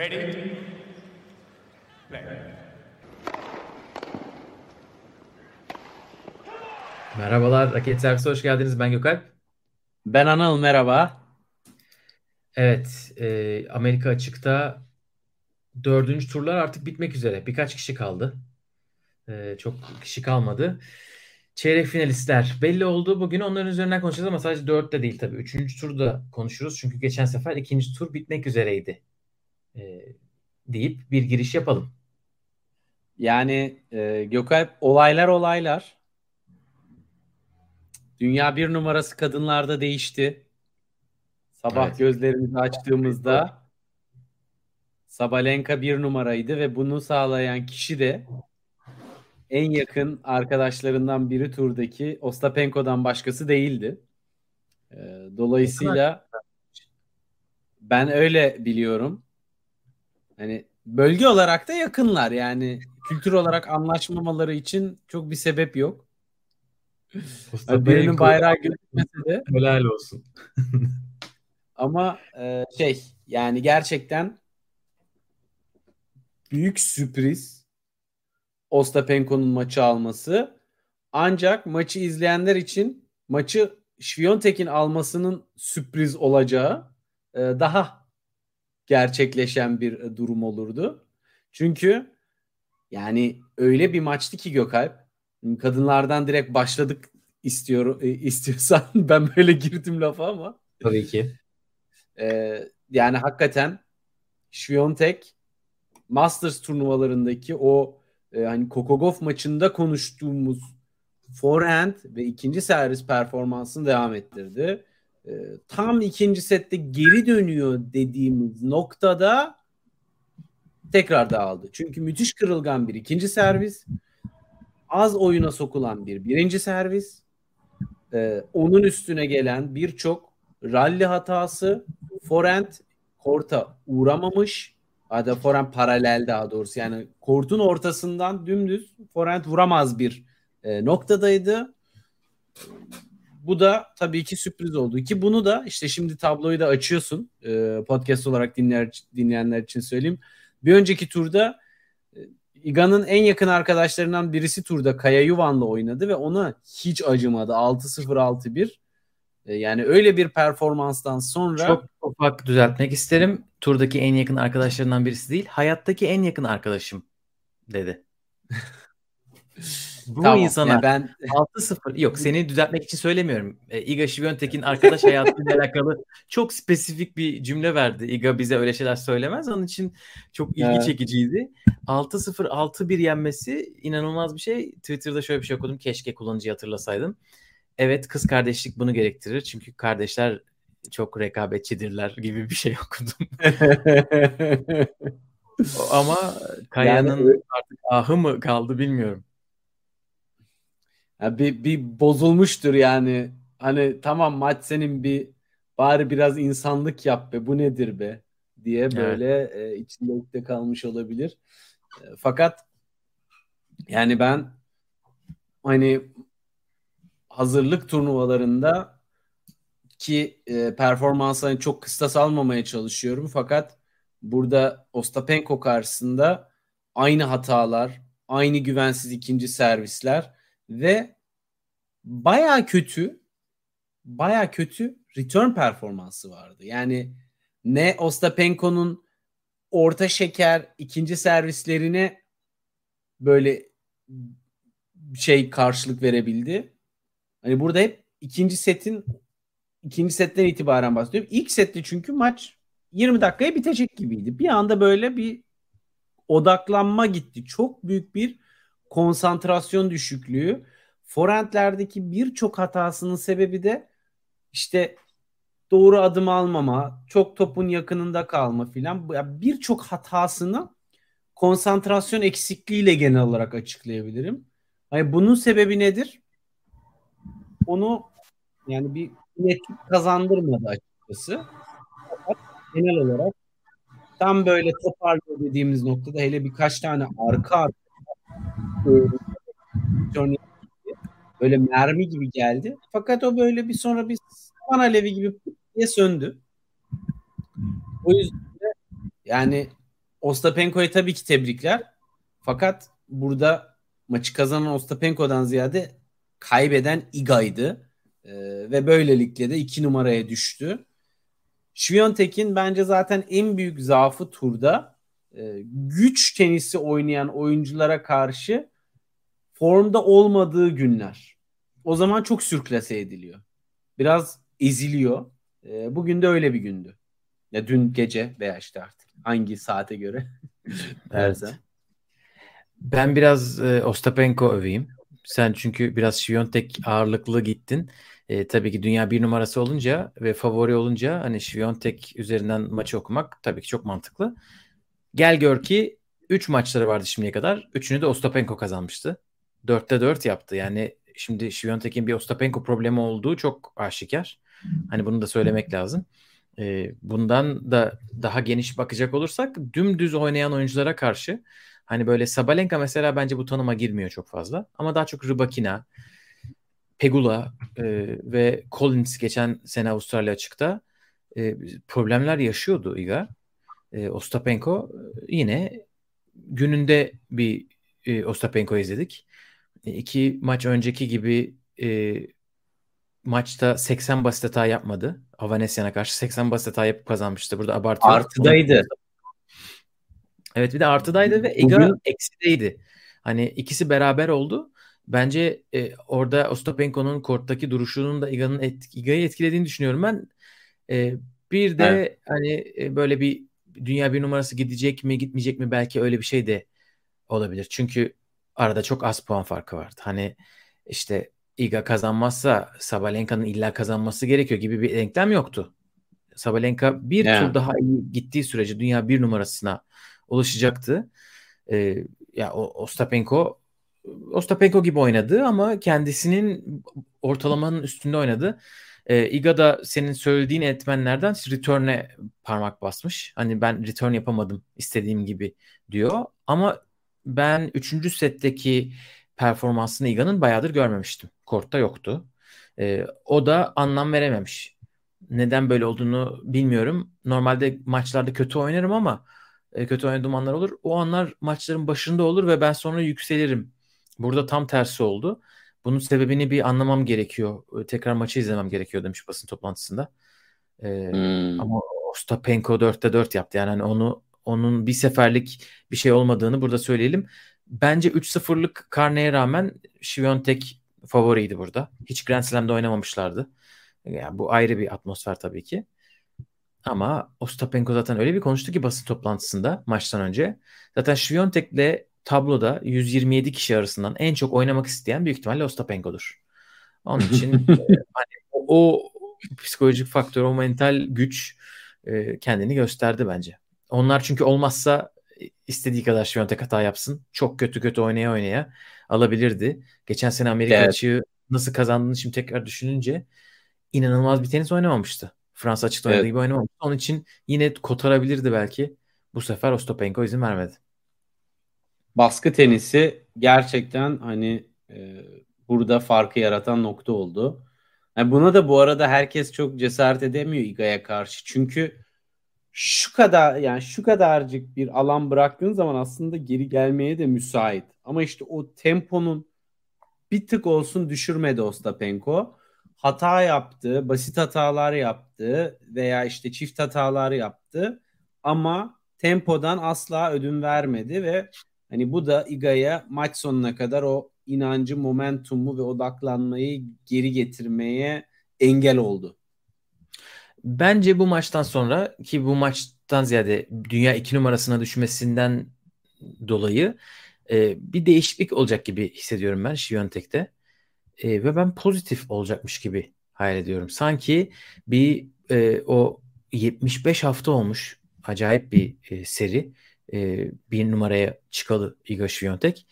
Ready? Play. Merhabalar, Raket Servisi hoş geldiniz. Ben Gökalp. Ben Anıl merhaba. Evet, e, Amerika açıkta dördüncü turlar artık bitmek üzere. Birkaç kişi kaldı. E, çok kişi kalmadı. Çeyrek finalistler belli oldu. Bugün onların üzerinden konuşacağız ama sadece dörtte değil tabii. Üçüncü turda konuşuruz. Çünkü geçen sefer ikinci tur bitmek üzereydi. E, deyip bir giriş yapalım. Yani e, Gökalp olaylar olaylar. Dünya bir numarası kadınlarda değişti. Sabah Evet. gözlerimizi açtığımızda Sabalenka bir numaraydı ve bunu sağlayan kişi de en yakın arkadaşlarından biri turdaki Ostapenko'dan başkası değildi. E, dolayısıyla ben öyle biliyorum. Hani bölge olarak da yakınlar yani kültür olarak anlaşmamaları için çok bir sebep yok. Yani birinin bayrağı gözükmese de helal olsun. ama e, şey yani gerçekten büyük sürpriz Ostapenko'nun maçı alması. Ancak maçı izleyenler için maçı Şviyontek'in almasının sürpriz olacağı e, daha gerçekleşen bir e, durum olurdu. Çünkü yani öyle bir maçtı ki Gökalp. Kadınlardan direkt başladık istiyor e, istiyorsan ben böyle girdim lafa ama Tabii ki. e, yani hakikaten Şviyontek Masters turnuvalarındaki o e, hani Kokogov maçında konuştuğumuz forehand ve ikinci servis performansını devam ettirdi. E, tam ikinci sette geri dönüyor dediğimiz noktada tekrar dağıldı. Çünkü müthiş kırılgan bir ikinci servis, az oyuna sokulan bir birinci servis, e, onun üstüne gelen birçok rally hatası, forehand korta uğramamış, hatta forehand paralel daha doğrusu yani kortun ortasından dümdüz forehand vuramaz bir e, noktadaydı. Bu da tabii ki sürpriz oldu ki bunu da işte şimdi tabloyu da açıyorsun e, podcast olarak dinleyer, dinleyenler için söyleyeyim. Bir önceki turda e, Iga'nın en yakın arkadaşlarından birisi turda Kaya Yuvan'la oynadı ve ona hiç acımadı. 6-0 6-1. E, yani öyle bir performanstan sonra Çok ufak düzeltmek isterim. Turdaki en yakın arkadaşlarından birisi değil, hayattaki en yakın arkadaşım dedi. Bu Tamam, insana yani ben 6-0 yok seni düzeltmek için söylemiyorum. E, Iga Świątek'in arkadaş hayatıyla alakalı çok spesifik bir cümle verdi. Iga bize öyle şeyler söylemez. Onun için çok ilgi Evet. çekiciydi. 6-0 6-1 yenmesi inanılmaz bir şey. Twitter'da şöyle bir şey okudum. Keşke kullanıcıyı hatırlasaydım. Evet kız kardeşlik bunu gerektirir. Çünkü kardeşler çok rekabetçidirler gibi bir şey okudum. Ama Kaya'nın Yani- artık ahı mı kaldı bilmiyorum. Ya bir, bir bozulmuştur yani. Hani tamam maç senin bir bari biraz insanlık yap be bu nedir be diye böyle e, içinde ukde kalmış olabilir. E, fakat yani ben hani hazırlık turnuvalarında ki e, performanslarını çok kıstas almamaya çalışıyorum. Fakat burada Ostapenko karşısında aynı hatalar, aynı güvensiz ikinci servisler ve baya kötü baya kötü return performansı vardı. Yani ne Ostapenko'nun orta şeker ikinci servislerine böyle şey karşılık verebildi. Hani burada hep ikinci setin ikinci setten itibaren bahsediyorum. İlk sette çünkü maç 20 dakikaya bitecek gibiydi. Bir anda böyle bir odaklanma gitti. Çok büyük bir konsantrasyon düşüklüğü. Forehandlerdeki birçok hatasının sebebi de işte doğru adım almama, çok topun yakınında kalma filan. Birçok hatasını konsantrasyon eksikliğiyle genel olarak açıklayabilirim. Hani bunun sebebi nedir? Onu yani bir netlik kazandırmadı açıkçası. Genel olarak tam böyle toparlıyor dediğimiz noktada hele birkaç tane arka arka böyle mermi gibi geldi. Fakat o böyle bir sonra bir saman alevi gibi diye söndü. O yüzden de yani Ostapenko'ya tabii ki tebrikler. Fakat burada maçı kazanan Ostapenko'dan ziyade kaybeden Iga'ydı. Ee, ve böylelikle de iki numaraya düştü. Şviyontek'in bence zaten en büyük zaafı turda e, güç tenisi oynayan oyunculara karşı formda olmadığı günler. O zaman çok sürklase ediliyor. Biraz eziliyor. E, bugün de öyle bir gündü. Ya dün gece veya işte artık hangi saate göre evet. Ben biraz e, Ostapenko öveyim. Sen çünkü biraz Şviyontek ağırlıklı gittin. E, tabii ki dünya bir numarası olunca ve favori olunca hani Şviyontek üzerinden maçı okumak tabii ki çok mantıklı. Gel gör ki 3 maçları vardı şimdiye kadar. Üçünü de Ostapenko kazanmıştı. 4'te 4 yaptı. Yani şimdi Şviyontek'in bir Ostapenko problemi olduğu çok aşikar. Hani bunu da söylemek lazım. E, bundan da daha geniş bakacak olursak dümdüz oynayan oyunculara karşı hani böyle Sabalenka mesela bence bu tanıma girmiyor çok fazla. Ama daha çok Rybakina, Pegula e, ve Collins geçen sene Avustralya açıkta e, problemler yaşıyordu Iga. E, Ostapenko e, yine gününde bir e, Ostapenko izledik. E, iki maç önceki gibi e, maçta 80 basit hata yapmadı. Avanesyan'a karşı 80 basit hata yapıp kazanmıştı. Burada abartıyor. Artıdaydı. Evet bir de artıdaydı ve Iga Bugün... eksideydi. Hani ikisi beraber oldu. Bence e, orada Ostapenko'nun korttaki duruşunun da Iga'nın et, Iga'yı etkilediğini düşünüyorum ben. E, bir de evet. hani e, böyle bir dünya bir numarası gidecek mi gitmeyecek mi belki öyle bir şey de olabilir. Çünkü arada çok az puan farkı vardı. Hani işte Iga kazanmazsa Sabalenka'nın illa kazanması gerekiyor gibi bir denklem yoktu. Sabalenka bir yeah. tur daha iyi gittiği sürece dünya bir numarasına ulaşacaktı. Ee, ya o Ostapenko Ostapenko gibi oynadı ama kendisinin ortalamanın üstünde oynadı. E, Iga da senin söylediğin etmenlerden return'e parmak basmış. Hani ben return yapamadım istediğim gibi diyor. Ama ben 3. setteki performansını Iga'nın bayağıdır görmemiştim. Kortta yoktu. E, o da anlam verememiş. Neden böyle olduğunu bilmiyorum. Normalde maçlarda kötü oynarım ama e, kötü oynadığım anlar olur. O anlar maçların başında olur ve ben sonra yükselirim. Burada tam tersi oldu. Bunun sebebini bir anlamam gerekiyor. Tekrar maçı izlemem gerekiyor demiş basın toplantısında. Ee, hmm. Ama Ostapenko 4'te 4 yaptı. Yani hani onu onun bir seferlik bir şey olmadığını burada söyleyelim. Bence 3-0'lık karneye rağmen Şiviyontek favoriydi burada. Hiç Grand Slam'da oynamamışlardı. Yani bu ayrı bir atmosfer tabii ki. Ama Ostapenko zaten öyle bir konuştu ki basın toplantısında maçtan önce. Zaten Şiviyontek'le tabloda 127 kişi arasından en çok oynamak isteyen büyük ihtimalle Ostapenko'dur. Onun için e, hani o, o psikolojik faktör, o mental güç e, kendini gösterdi bence. Onlar çünkü olmazsa istediği kadar Şiviyontek hata yapsın. Çok kötü kötü oynaya oynaya alabilirdi. Geçen sene Amerika evet. açığı nasıl kazandığını şimdi tekrar düşününce inanılmaz bir tenis oynamamıştı. Fransa açıkta oynadığı evet. gibi oynamamıştı. Onun için yine kotarabilirdi belki. Bu sefer Ostapenko izin vermedi baskı tenisi gerçekten hani e, burada farkı yaratan nokta oldu. Yani buna da bu arada herkes çok cesaret edemiyor Iga'ya karşı. Çünkü şu kadar yani şu kadarcık bir alan bıraktığın zaman aslında geri gelmeye de müsait. Ama işte o temponun bir tık olsun düşürmedi Ostapenko. Hata yaptı, basit hatalar yaptı veya işte çift hatalar yaptı ama tempodan asla ödün vermedi ve Hani bu da Iga'ya maç sonuna kadar o inancı, momentumu ve odaklanmayı geri getirmeye engel oldu. Bence bu maçtan sonra ki bu maçtan ziyade dünya iki numarasına düşmesinden dolayı e, bir değişiklik olacak gibi hissediyorum ben Şiyontek'te. E, ve ben pozitif olacakmış gibi hayal ediyorum. Sanki bir e, o 75 hafta olmuş acayip bir e, seri e, bir numaraya çıkalı Iga Świątek.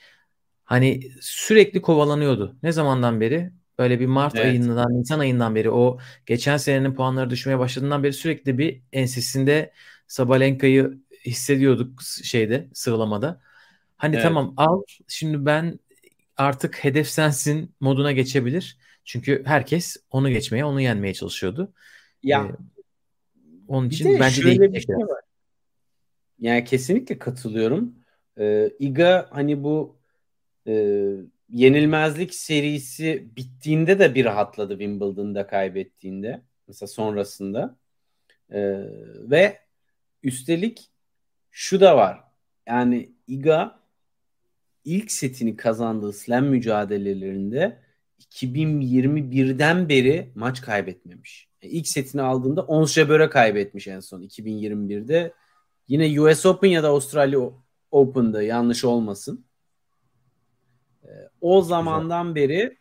Hani sürekli kovalanıyordu. Ne zamandan beri? Böyle bir Mart evet. ayından, Nisan ayından beri o geçen senenin puanları düşmeye başladığından beri sürekli bir ensesinde Sabalenka'yı hissediyorduk şeyde sıralamada. Hani evet. tamam al şimdi ben artık hedef sensin moduna geçebilir. Çünkü herkes onu geçmeye, onu yenmeye çalışıyordu. Ya. Ee, onun için bence de bir şey var. Yani kesinlikle katılıyorum. Ee, Iga hani bu e, yenilmezlik serisi bittiğinde de bir rahatladı Wimbledon'da kaybettiğinde. Mesela sonrasında. Ee, ve üstelik şu da var. Yani Iga ilk setini kazandığı slam mücadelelerinde 2021'den beri maç kaybetmemiş. Yani ilk setini aldığında Ons Jabeur kaybetmiş en son 2021'de. Yine US Open ya da Avustralya Open'da yanlış olmasın. Ee, o zamandan beri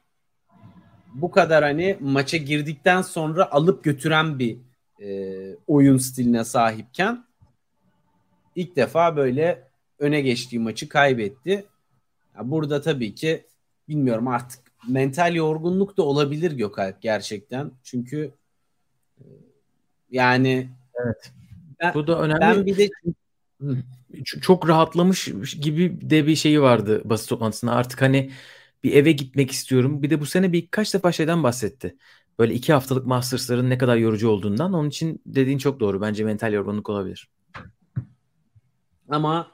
bu kadar hani maça girdikten sonra alıp götüren bir e, oyun stiline sahipken ilk defa böyle öne geçtiği maçı kaybetti. Ya burada tabii ki bilmiyorum artık mental yorgunluk da olabilir Gökalp gerçekten. Çünkü e, yani evet. Ben, Bu da önemli. Ben bir de çok rahatlamış gibi de bir şeyi vardı basın toplantısında. Artık hani bir eve gitmek istiyorum. Bir de bu sene birkaç defa şeyden bahsetti. Böyle iki haftalık Masters'ların ne kadar yorucu olduğundan. Onun için dediğin çok doğru. Bence mental yorgunluk olabilir. Ama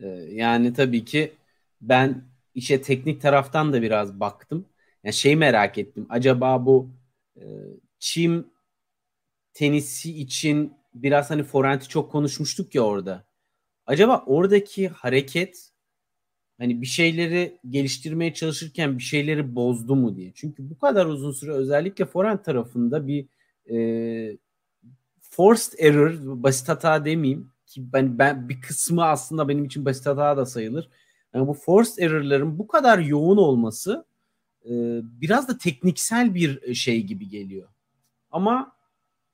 e, yani tabii ki ben işe teknik taraftan da biraz baktım. Yani şey merak ettim. Acaba bu e, çim tenisi için biraz hani forenti çok konuşmuştuk ya orada. Acaba oradaki hareket hani bir şeyleri geliştirmeye çalışırken bir şeyleri bozdu mu diye. Çünkü bu kadar uzun süre özellikle forehand tarafında bir e, forced error, basit hata demeyeyim ki ben, ben bir kısmı aslında benim için basit hata da sayılır. Yani bu forced error'ların bu kadar yoğun olması e, biraz da tekniksel bir şey gibi geliyor. Ama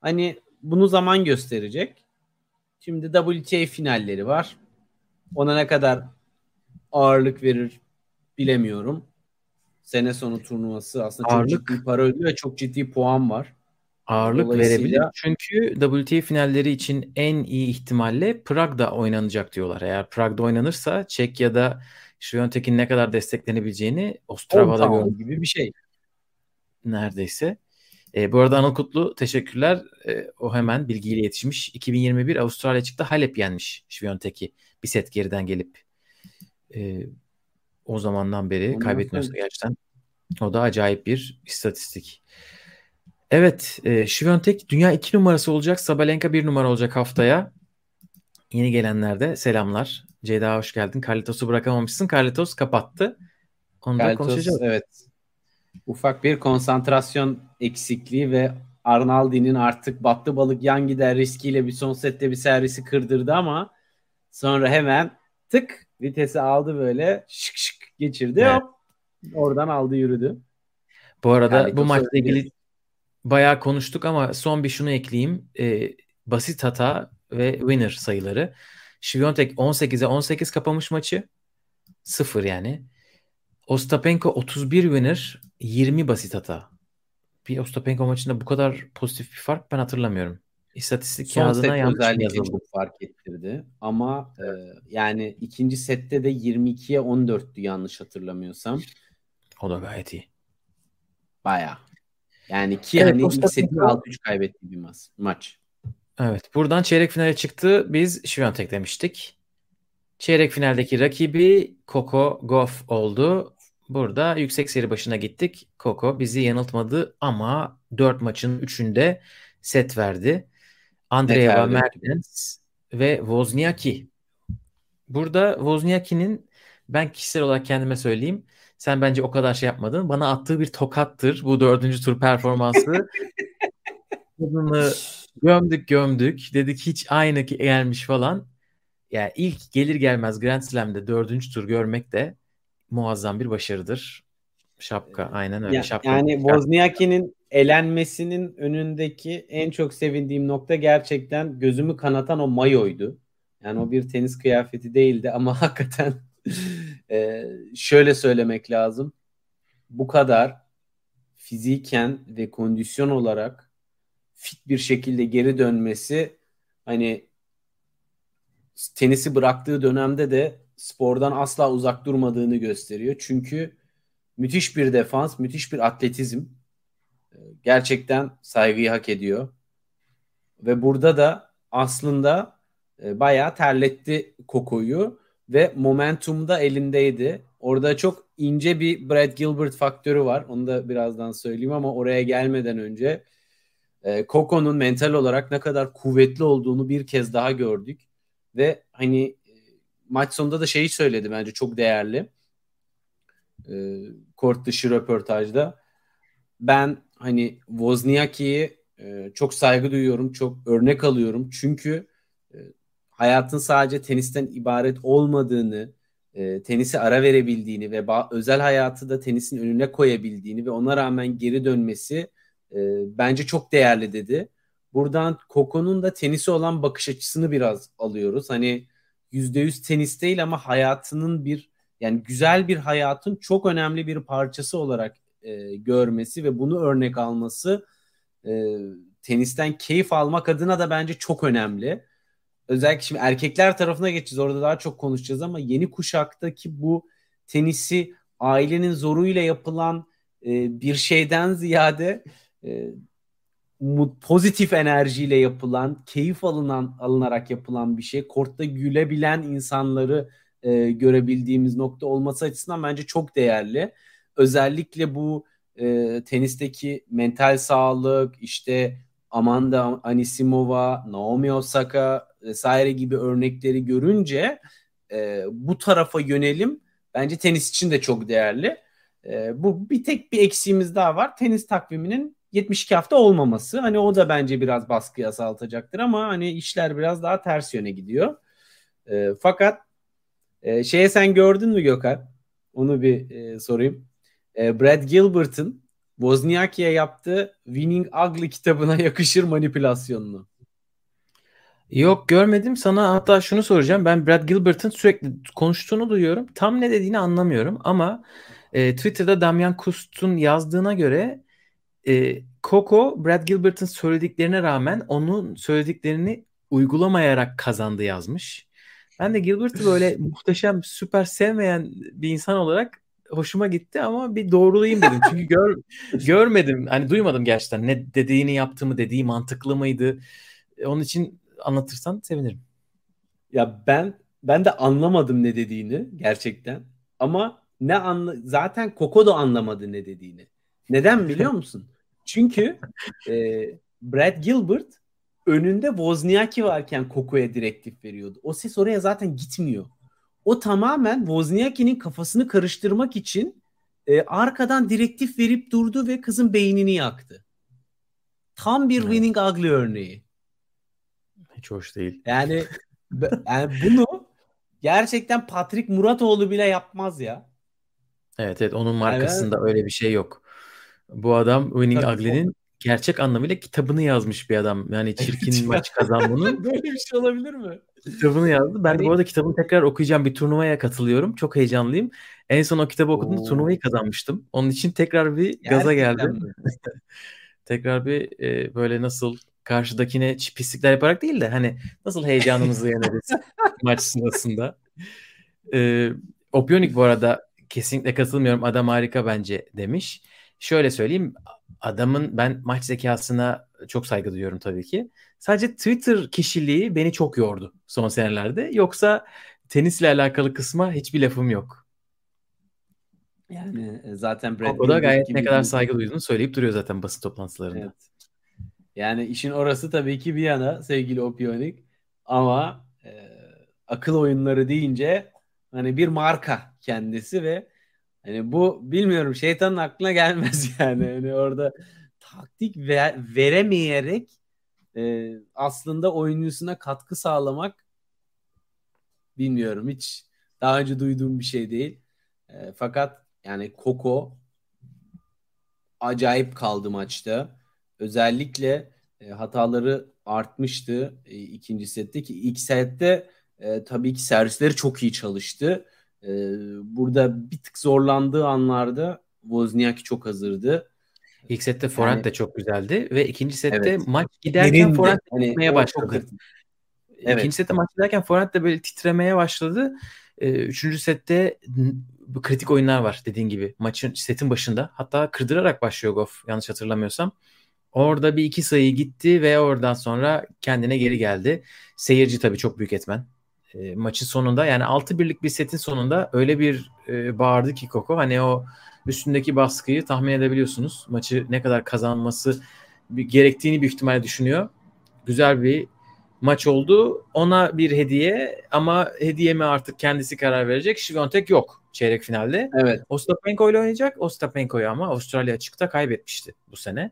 hani bunu zaman gösterecek. Şimdi WTA finalleri var. Ona ne kadar ağırlık verir bilemiyorum. Sene sonu turnuvası aslında ağırlık, çok ciddi para ödüyor ve çok ciddi puan var. Ağırlık verebilir. Çünkü WTA finalleri için en iyi ihtimalle Prag'da oynanacak diyorlar. Eğer Prag'da oynanırsa Çek ya da Şviyontek'in ne kadar desteklenebileceğini Ostrava'da gibi bir şey. Neredeyse. E, bu arada Anıl Kutlu teşekkürler. E, o hemen bilgiyle yetişmiş. 2021 Avustralya çıktı. Halep yenmiş Şviyontek'i. Bir set geriden gelip. E, o zamandan beri kaybetmiyorsa gerçekten. O da acayip bir istatistik. Evet. E, Şviyontek dünya 2 numarası olacak. Sabalenka 1 numara olacak haftaya. Yeni gelenlerde selamlar. Ceyda hoş geldin. Carlitos'u bırakamamışsın. Carlitos kapattı. Onu Carlitos, da konuşacağız. Evet ufak bir konsantrasyon eksikliği ve Arnaldi'nin artık battı balık yan gider riskiyle bir son sette bir servisi kırdırdı ama sonra hemen tık vitesi aldı böyle şık şık geçirdi evet. oradan aldı yürüdü. Bu arada yani bu maçla ilgili bayağı konuştuk ama son bir şunu ekleyeyim. Ee, basit hata ve winner sayıları. Şiviyontek 18'e 18 kapamış maçı. Sıfır yani. Ostapenko 31 winner, 20 basit hata. Bir Ostapenko maçında bu kadar pozitif bir fark ben hatırlamıyorum. İstatistik Son kağıdına yanlış yazıldı. çok fark ettirdi. Ama e, yani ikinci sette de 22'ye 14'tü yanlış hatırlamıyorsam. O da gayet iyi. Baya. Yani ki evet, hani ilk setin 6-3 kaybettiği bir maç. maç. Evet. Buradan çeyrek finale çıktı. Biz Şiviyontek demiştik. Çeyrek finaldeki rakibi Coco Goff oldu. Burada yüksek seri başına gittik. Coco bizi yanıltmadı ama 4 maçın 3'ünde set verdi. Andreeva Mertens ve Wozniacki. Burada Wozniacki'nin ben kişisel olarak kendime söyleyeyim. Sen bence o kadar şey yapmadın. Bana attığı bir tokattır bu dördüncü tur performansı. Bunu gömdük gömdük. Dedik hiç aynı gelmiş falan yani ilk gelir gelmez Grand Slam'de dördüncü tur görmek de muazzam bir başarıdır. Şapka aynen öyle. Ya, şapka, yani Wozniacki'nin elenmesinin önündeki en çok sevindiğim nokta gerçekten gözümü kanatan o mayoydu. Yani o bir tenis kıyafeti değildi ama hakikaten e, şöyle söylemek lazım. Bu kadar fiziken ve kondisyon olarak fit bir şekilde geri dönmesi hani tenisi bıraktığı dönemde de spordan asla uzak durmadığını gösteriyor. Çünkü müthiş bir defans, müthiş bir atletizm. Ee, gerçekten saygıyı hak ediyor. Ve burada da aslında e, bayağı terletti Koko'yu ve momentum da elindeydi. Orada çok ince bir Brad Gilbert faktörü var. Onu da birazdan söyleyeyim ama oraya gelmeden önce e, Coco'nun mental olarak ne kadar kuvvetli olduğunu bir kez daha gördük. Ve hani maç sonunda da şeyi söyledi bence çok değerli. E, kort dışı röportajda. Ben hani Wozniacki'yi e, çok saygı duyuyorum, çok örnek alıyorum. Çünkü e, hayatın sadece tenisten ibaret olmadığını, e, tenisi ara verebildiğini ve özel hayatı da tenisin önüne koyabildiğini ve ona rağmen geri dönmesi e, bence çok değerli dedi. Buradan Koko'nun da tenisi olan bakış açısını biraz alıyoruz. Hani %100 tenis değil ama hayatının bir yani güzel bir hayatın çok önemli bir parçası olarak e, görmesi ve bunu örnek alması e, tenisten keyif almak adına da bence çok önemli. Özellikle şimdi erkekler tarafına geçeceğiz. Orada daha çok konuşacağız ama yeni kuşaktaki bu tenisi ailenin zoruyla yapılan e, bir şeyden ziyade e, pozitif enerjiyle yapılan, keyif alınan alınarak yapılan bir şey. Kortta gülebilen insanları e, görebildiğimiz nokta olması açısından bence çok değerli. Özellikle bu e, tenisteki mental sağlık, işte Amanda Anisimova, Naomi Osaka vesaire gibi örnekleri görünce e, bu tarafa yönelim bence tenis için de çok değerli. E, bu bir tek bir eksiğimiz daha var. Tenis takviminin 72 hafta olmaması. Hani o da bence biraz baskıyı azaltacaktır ama hani işler biraz daha ters yöne gidiyor. E, fakat e, şeye sen gördün mü Gökhan? Onu bir e, sorayım. E, Brad Gilbert'ın Wozniacki'ye yaptığı Winning Ugly kitabına yakışır manipülasyonunu. Yok görmedim. Sana hatta şunu soracağım. Ben Brad Gilbert'ın sürekli konuştuğunu duyuyorum. Tam ne dediğini anlamıyorum ama e, Twitter'da Damian Kust'un yazdığına göre e, Coco Brad Gilbert'ın söylediklerine rağmen onun söylediklerini uygulamayarak kazandı yazmış. Ben de Gilbert'ı böyle muhteşem, süper sevmeyen bir insan olarak hoşuma gitti ama bir doğrulayayım dedim. Çünkü gör, görmedim. Hani duymadım gerçekten. Ne dediğini yaptığımı, dediği mantıklı mıydı? E, onun için anlatırsan sevinirim. Ya ben ben de anlamadım ne dediğini gerçekten. Ama ne anla zaten Koko da anlamadı ne dediğini. Neden biliyor musun? Çünkü e, Brad Gilbert önünde Wozniacki varken Koko'ya direktif veriyordu. O ses oraya zaten gitmiyor. O tamamen Wozniacki'nin kafasını karıştırmak için e, arkadan direktif verip durdu ve kızın beynini yaktı. Tam bir evet. winning ugly örneği. Hiç hoş değil. Yani, yani bunu gerçekten Patrick Muratoğlu bile yapmaz ya. Evet evet onun markasında evet. öyle bir şey yok. Bu adam Winning Ugly'nin gerçek anlamıyla kitabını yazmış bir adam. Yani çirkin maç kazanmanın. Böyle bir şey olabilir mi? Kitabını yazdı. Ben hani... de bu arada kitabını tekrar okuyacağım. Bir turnuvaya katılıyorum. Çok heyecanlıyım. En son o kitabı okuduğumda turnuvayı kazanmıştım. Onun için tekrar bir gaza geldim. tekrar bir e, böyle nasıl karşıdakine pislikler yaparak değil de hani nasıl heyecanımızı yeneriz maç sırasında. E, Opionik bu arada kesinlikle katılmıyorum. Adam harika bence demiş. Şöyle söyleyeyim adamın ben maç zekasına çok saygı duyuyorum tabii ki. Sadece Twitter kişiliği beni çok yordu son senelerde. Yoksa tenisle alakalı kısma hiçbir lafım yok. Yani e, zaten Brad O da gayet ne kadar saygı duyduğunu söyleyip duruyor zaten basın toplantılarında. Evet. Yani işin orası tabii ki bir yana sevgili Opionik ama e, akıl oyunları deyince hani bir marka kendisi ve Hani bu bilmiyorum şeytanın aklına gelmez yani. Hani orada taktik ver, veremeyerek e, aslında oyuncusuna katkı sağlamak bilmiyorum hiç daha önce duyduğum bir şey değil. E, fakat yani Koko acayip kaldı maçta. Özellikle e, hataları artmıştı e, ikinci sette ki ilk sette e, tabii ki servisleri çok iyi çalıştı. E, burada bir tık zorlandığı anlarda Wozniacki çok hazırdı. İlk sette forehand yani, de çok güzeldi ve ikinci sette evet. maç giderken forehand hani, gitmeye başladı. Evet. İkinci sette maç giderken forehand de böyle titremeye başladı. Ee, üçüncü sette bu kritik oyunlar var dediğin gibi. Maçın setin başında hatta kırdırarak başlıyor Goff yanlış hatırlamıyorsam. Orada bir iki sayı gitti ve oradan sonra kendine geri geldi. Seyirci tabii çok büyük etmen. E, maçın sonunda yani 6 birlik bir setin sonunda öyle bir e, bağırdı ki Koko. Hani o üstündeki baskıyı tahmin edebiliyorsunuz. Maçı ne kadar kazanması gerektiğini büyük ihtimalle düşünüyor. Güzel bir maç oldu. Ona bir hediye ama hediye mi artık kendisi karar verecek. Şivontek yok çeyrek finalde. Evet. Ostapenko ile oynayacak. Ostapenko'yu ama Avustralya açıkta kaybetmişti bu sene.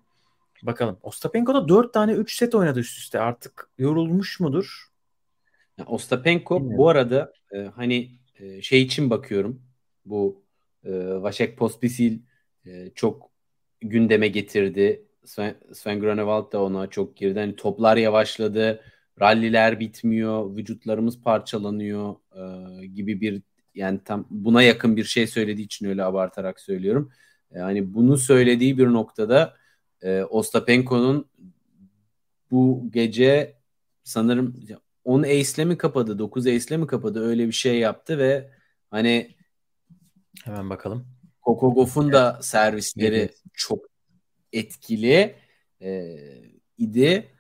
Bakalım. Ostapenko da 4 tane 3 set oynadı üst üste. Artık yorulmuş mudur? Ostapenko Bilmiyorum. bu arada e, hani e, şey için bakıyorum. Bu e, Vaşek Pospisil e, çok gündeme getirdi. Sven, Sven Gronewald da ona çok girdi. Hani toplar yavaşladı. Ralliler bitmiyor. Vücutlarımız parçalanıyor e, gibi bir yani tam buna yakın bir şey söylediği için öyle abartarak söylüyorum. Yani bunu söylediği bir noktada e, Ostapenko'nun bu gece sanırım 10 ace'le mi kapadı, 9 ace'le mi kapadı öyle bir şey yaptı ve hani hemen bakalım. Coco Goff'un da servisleri evet. çok etkili e, idi.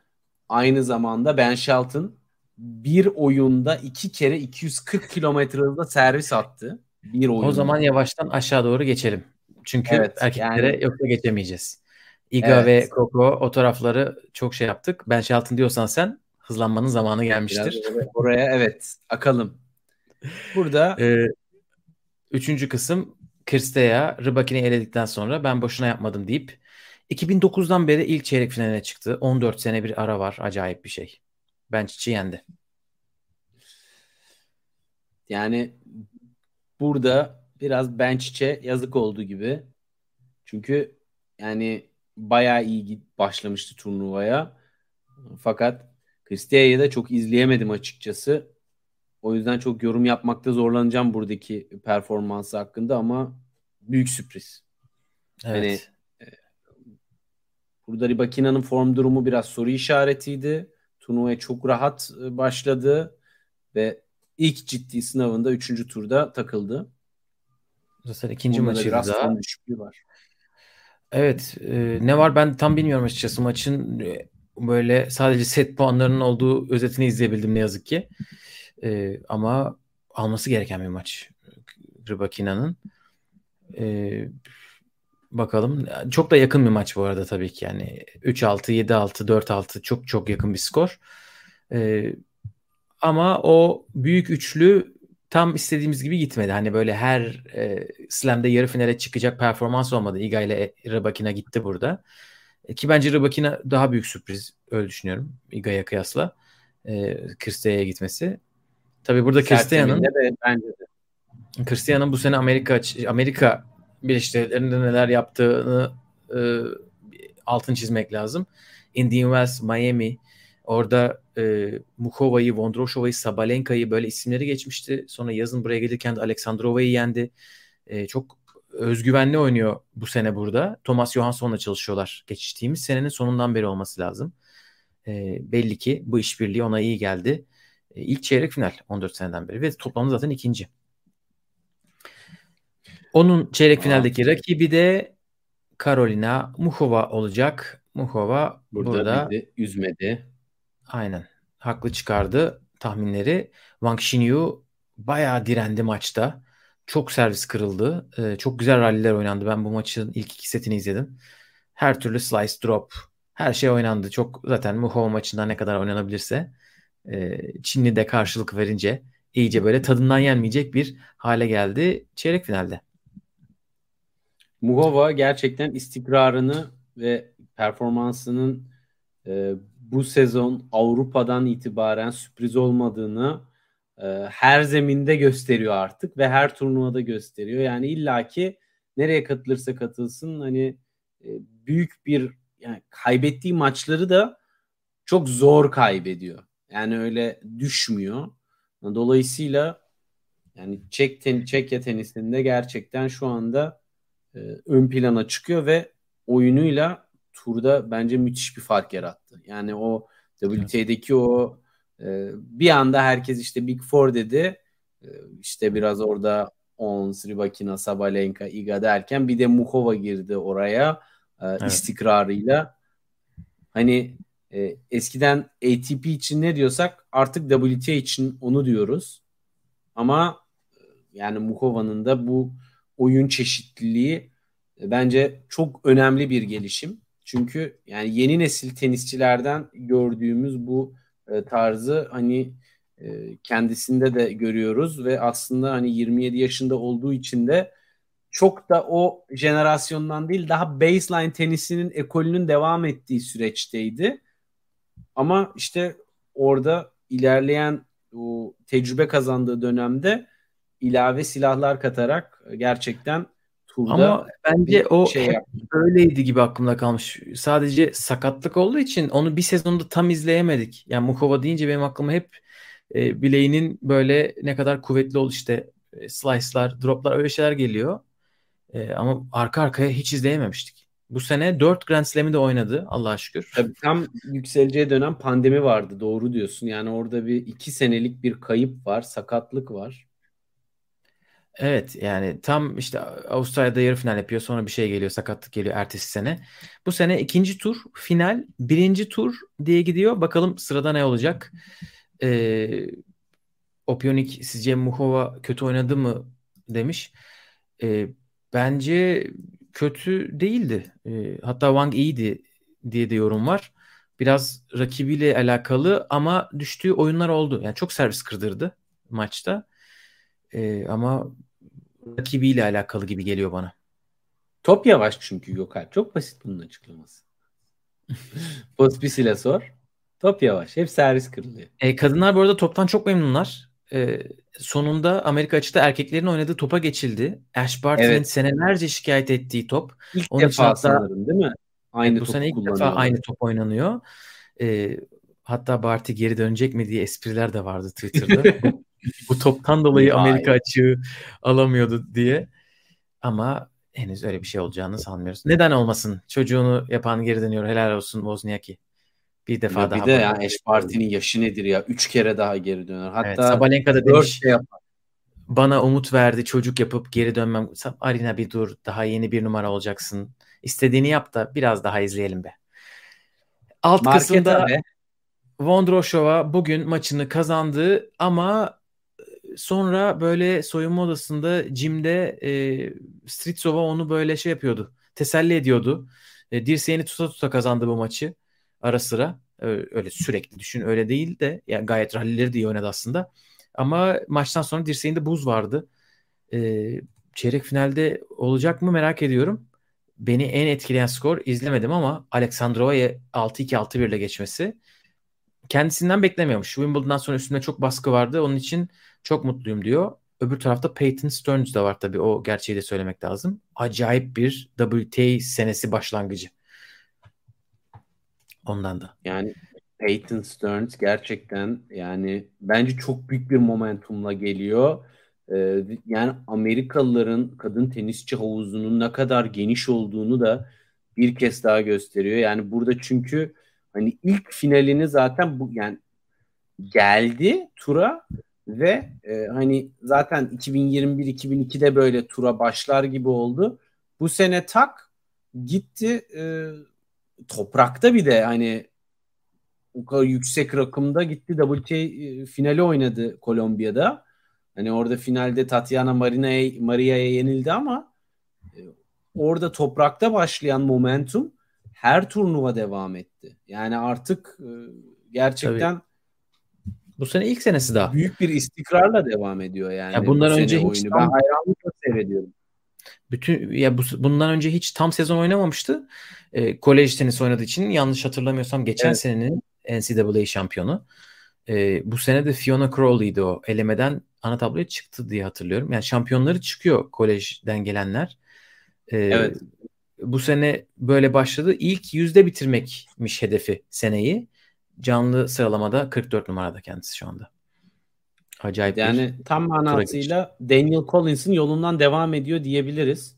Aynı zamanda Ben Shelton bir oyunda iki kere 240 kilometre hızla servis attı. Bir oyunda. O zaman yavaştan aşağı doğru geçelim. Çünkü evet, erkeklere yani... yoksa geçemeyeceğiz. Iga evet. ve Coco o tarafları çok şey yaptık. Ben Shelton diyorsan sen hızlanmanın zamanı gelmiştir. Biraz oraya evet akalım. Burada ee, üçüncü kısım Kirstea Rybakini eledikten sonra ben boşuna yapmadım deyip 2009'dan beri ilk çeyrek finaline çıktı. 14 sene bir ara var. Acayip bir şey. Bençic'i yendi. Yani burada biraz Bençic'e yazık oldu gibi. Çünkü yani bayağı iyi başlamıştı turnuvaya. Fakat Cristia'yı da çok izleyemedim açıkçası. O yüzden çok yorum yapmakta zorlanacağım buradaki performansı hakkında ama büyük sürpriz. Evet. Hani, e, burada Ribakina'nın form durumu biraz soru işaretiydi. Turnuvaya çok rahat e, başladı ve ilk ciddi sınavında 3. turda takıldı. Zaten ikinci maçı da. var. Evet. E, ne var ben tam bilmiyorum açıkçası maçın e, böyle sadece set puanlarının olduğu özetini izleyebildim ne yazık ki. E, ama alması gereken bir maç. Rybakina'nın. E, bakalım. Çok da yakın bir maç bu arada tabii ki. Yani 3-6, 7-6, 4-6 çok çok yakın bir skor. E, ama o büyük üçlü tam istediğimiz gibi gitmedi. Hani böyle her e, slam'de yarı finale çıkacak performans olmadı. Iga ile Rybakina gitti burada. E, ki bence Rybakina daha büyük sürpriz. Öyle düşünüyorum. Iga'ya kıyasla. E, Kristea'ya gitmesi. Tabii burada Kristea'nın Kristea'nın bu sene Amerika Amerika Birleşik Devletleri'nde neler yaptığını e, altın çizmek lazım. Indian Wells, Miami, orada e, Mukova'yı, Vondroshova'yı, Sabalenka'yı böyle isimleri geçmişti. Sonra yazın buraya gelirken de Aleksandrova'yı yendi. E, çok özgüvenli oynuyor bu sene burada. Thomas Johansson'la çalışıyorlar. Geçtiğimiz senenin sonundan beri olması lazım. E, belli ki bu işbirliği ona iyi geldi. E, ilk çeyrek final 14 seneden beri ve toplamda zaten ikinci. Onun çeyrek finaldeki rakibi de Carolina Muhova olacak. Muhova burada, burada üzmedi. Aynen. Haklı çıkardı tahminleri. Wang Xinyu bayağı direndi maçta. Çok servis kırıldı. Ee, çok güzel ralliler oynandı. Ben bu maçın ilk iki setini izledim. Her türlü slice drop. Her şey oynandı. Çok zaten Muhova maçında ne kadar oynanabilirse e, Çinli de karşılık verince iyice böyle tadından yenmeyecek bir hale geldi çeyrek finalde. Muhova gerçekten istikrarını ve performansının e, bu sezon Avrupa'dan itibaren sürpriz olmadığını e, her zeminde gösteriyor artık ve her turnuvada gösteriyor. Yani illaki nereye katılırsa katılsın hani e, büyük bir yani kaybettiği maçları da çok zor kaybediyor. Yani öyle düşmüyor. Dolayısıyla yani Çek ten, Çekya tenisinde gerçekten şu anda e, ön plana çıkıyor ve oyunuyla turda bence müthiş bir fark yarattı. Yani o WT'deki o e, bir anda herkes işte Big Four dedi. E, işte biraz orada Ons, Rybakina, Sabalenka, Iga derken bir de Muhova girdi oraya e, evet. istikrarıyla. hani e, eskiden ATP için ne diyorsak artık WTA için onu diyoruz. Ama e, yani Mukova'nın da bu oyun çeşitliliği e, bence çok önemli bir gelişim. Çünkü yani yeni nesil tenisçilerden gördüğümüz bu e, tarzı hani e, kendisinde de görüyoruz ve aslında hani 27 yaşında olduğu için de çok da o jenerasyondan değil daha baseline tenisinin ekolünün devam ettiği süreçteydi. Ama işte orada ilerleyen o tecrübe kazandığı dönemde ilave silahlar katarak gerçekten turda Ama bence o şey öyleydi gibi aklımda kalmış. Sadece sakatlık olduğu için onu bir sezonda tam izleyemedik. Yani Mukova deyince benim aklıma hep e, bileğinin böyle ne kadar kuvvetli ol işte e, slice'lar, drop'lar öyle şeyler geliyor. E, ama arka arkaya hiç izleyememiştik. Bu sene 4 Grand Slam'i de oynadı Allah'a şükür. Tabii tam yükseleceği dönem pandemi vardı doğru diyorsun. Yani orada bir iki senelik bir kayıp var, sakatlık var. Evet yani tam işte Avustralya'da yarı final yapıyor sonra bir şey geliyor sakatlık geliyor ertesi sene. Bu sene ikinci tur final birinci tur diye gidiyor. Bakalım sırada ne olacak? Ee, Opionik sizce Muhova kötü oynadı mı demiş. Ee, bence kötü değildi. Ee, hatta Wang iyiydi diye de yorum var. Biraz rakibiyle alakalı ama düştüğü oyunlar oldu. Yani çok servis kırdırdı maçta. Ee, ama rakibiyle alakalı gibi geliyor bana. Top yavaş çünkü Gökalp. Çok basit bunun açıklaması. Pospisil'e sor. Top yavaş. Hep servis kırılıyor. E, kadınlar bu arada toptan çok memnunlar. E, sonunda Amerika açıkta erkeklerin oynadığı topa geçildi. Ash Barty'nin evet. senelerce şikayet ettiği top. İlk Onun defa hatta, sanırım değil mi? Aynı e, bu sene ilk defa aynı top oynanıyor. E, hatta Barty geri dönecek mi diye espriler de vardı Twitter'da. bu toptan dolayı Amerika açığı alamıyordu diye. Ama henüz öyle bir şey olacağını sanmıyoruz. Neden olmasın? Çocuğunu yapan geri dönüyor. Helal olsun Wozniacki. Bir defa ya daha. Bir de ya Eş Parti'nin yaşı nedir ya? Üç kere daha geri döner. Hatta evet, Sabalenka da demiş. Şey yapar. Bana umut verdi çocuk yapıp geri dönmem. Arina bir dur daha yeni bir numara olacaksın. İstediğini yap da biraz daha izleyelim be. Alt Market kısımda. Vondroshova bugün maçını kazandı ama sonra böyle soyunma odasında Jim'de e, Stritsova onu böyle şey yapıyordu. Teselli ediyordu. E, dirseğini tuta tuta kazandı bu maçı ara sıra. Öyle sürekli düşün öyle değil de yani gayet rallileri de iyi oynadı aslında. Ama maçtan sonra dirseğinde buz vardı. E, çeyrek finalde olacak mı merak ediyorum. Beni en etkileyen skor izlemedim ama Aleksandrova'ya 6-2 6-1 ile geçmesi kendisinden beklemiyormuş. Wimbledon'dan sonra üstünde çok baskı vardı. Onun için çok mutluyum diyor. Öbür tarafta Peyton Stearns de var tabii. O gerçeği de söylemek lazım. Acayip bir WTA senesi başlangıcı. Ondan da. Yani Peyton Stearns gerçekten yani bence çok büyük bir momentumla geliyor. Ee, yani Amerikalıların kadın tenisçi havuzunun ne kadar geniş olduğunu da bir kez daha gösteriyor. Yani burada çünkü hani ilk finalini zaten bu yani geldi tura ve e, hani zaten 2021-2002'de böyle tura başlar gibi oldu. Bu sene tak gitti e, toprakta bir de hani o kadar yüksek rakımda gitti WTA e, finali oynadı Kolombiya'da. Hani orada finalde Tatiana Marina'ya Maria'ya yenildi ama e, orada toprakta başlayan momentum her turnuva devam etti. Yani artık e, gerçekten Tabii. Bu sene ilk senesi daha. Büyük bir istikrarla devam ediyor yani. Ya bundan önce hiç oyunu. Tam, ben hayranlıkla seyrediyorum. Bütün ya bu, bundan önce hiç tam sezon oynamamıştı. E, kolej tenisi oynadığı için yanlış hatırlamıyorsam geçen evet. senenin NCAA şampiyonu. E, bu sene de Fiona Crowley'di o. Elemeden ana tabloya çıktı diye hatırlıyorum. Yani şampiyonları çıkıyor kolejden gelenler. E, evet bu sene böyle başladı. İlk yüzde bitirmekmiş hedefi seneyi. Canlı sıralamada 44 numarada kendisi şu anda. Acayip yani tam manasıyla Daniel Collins'in yolundan devam ediyor diyebiliriz.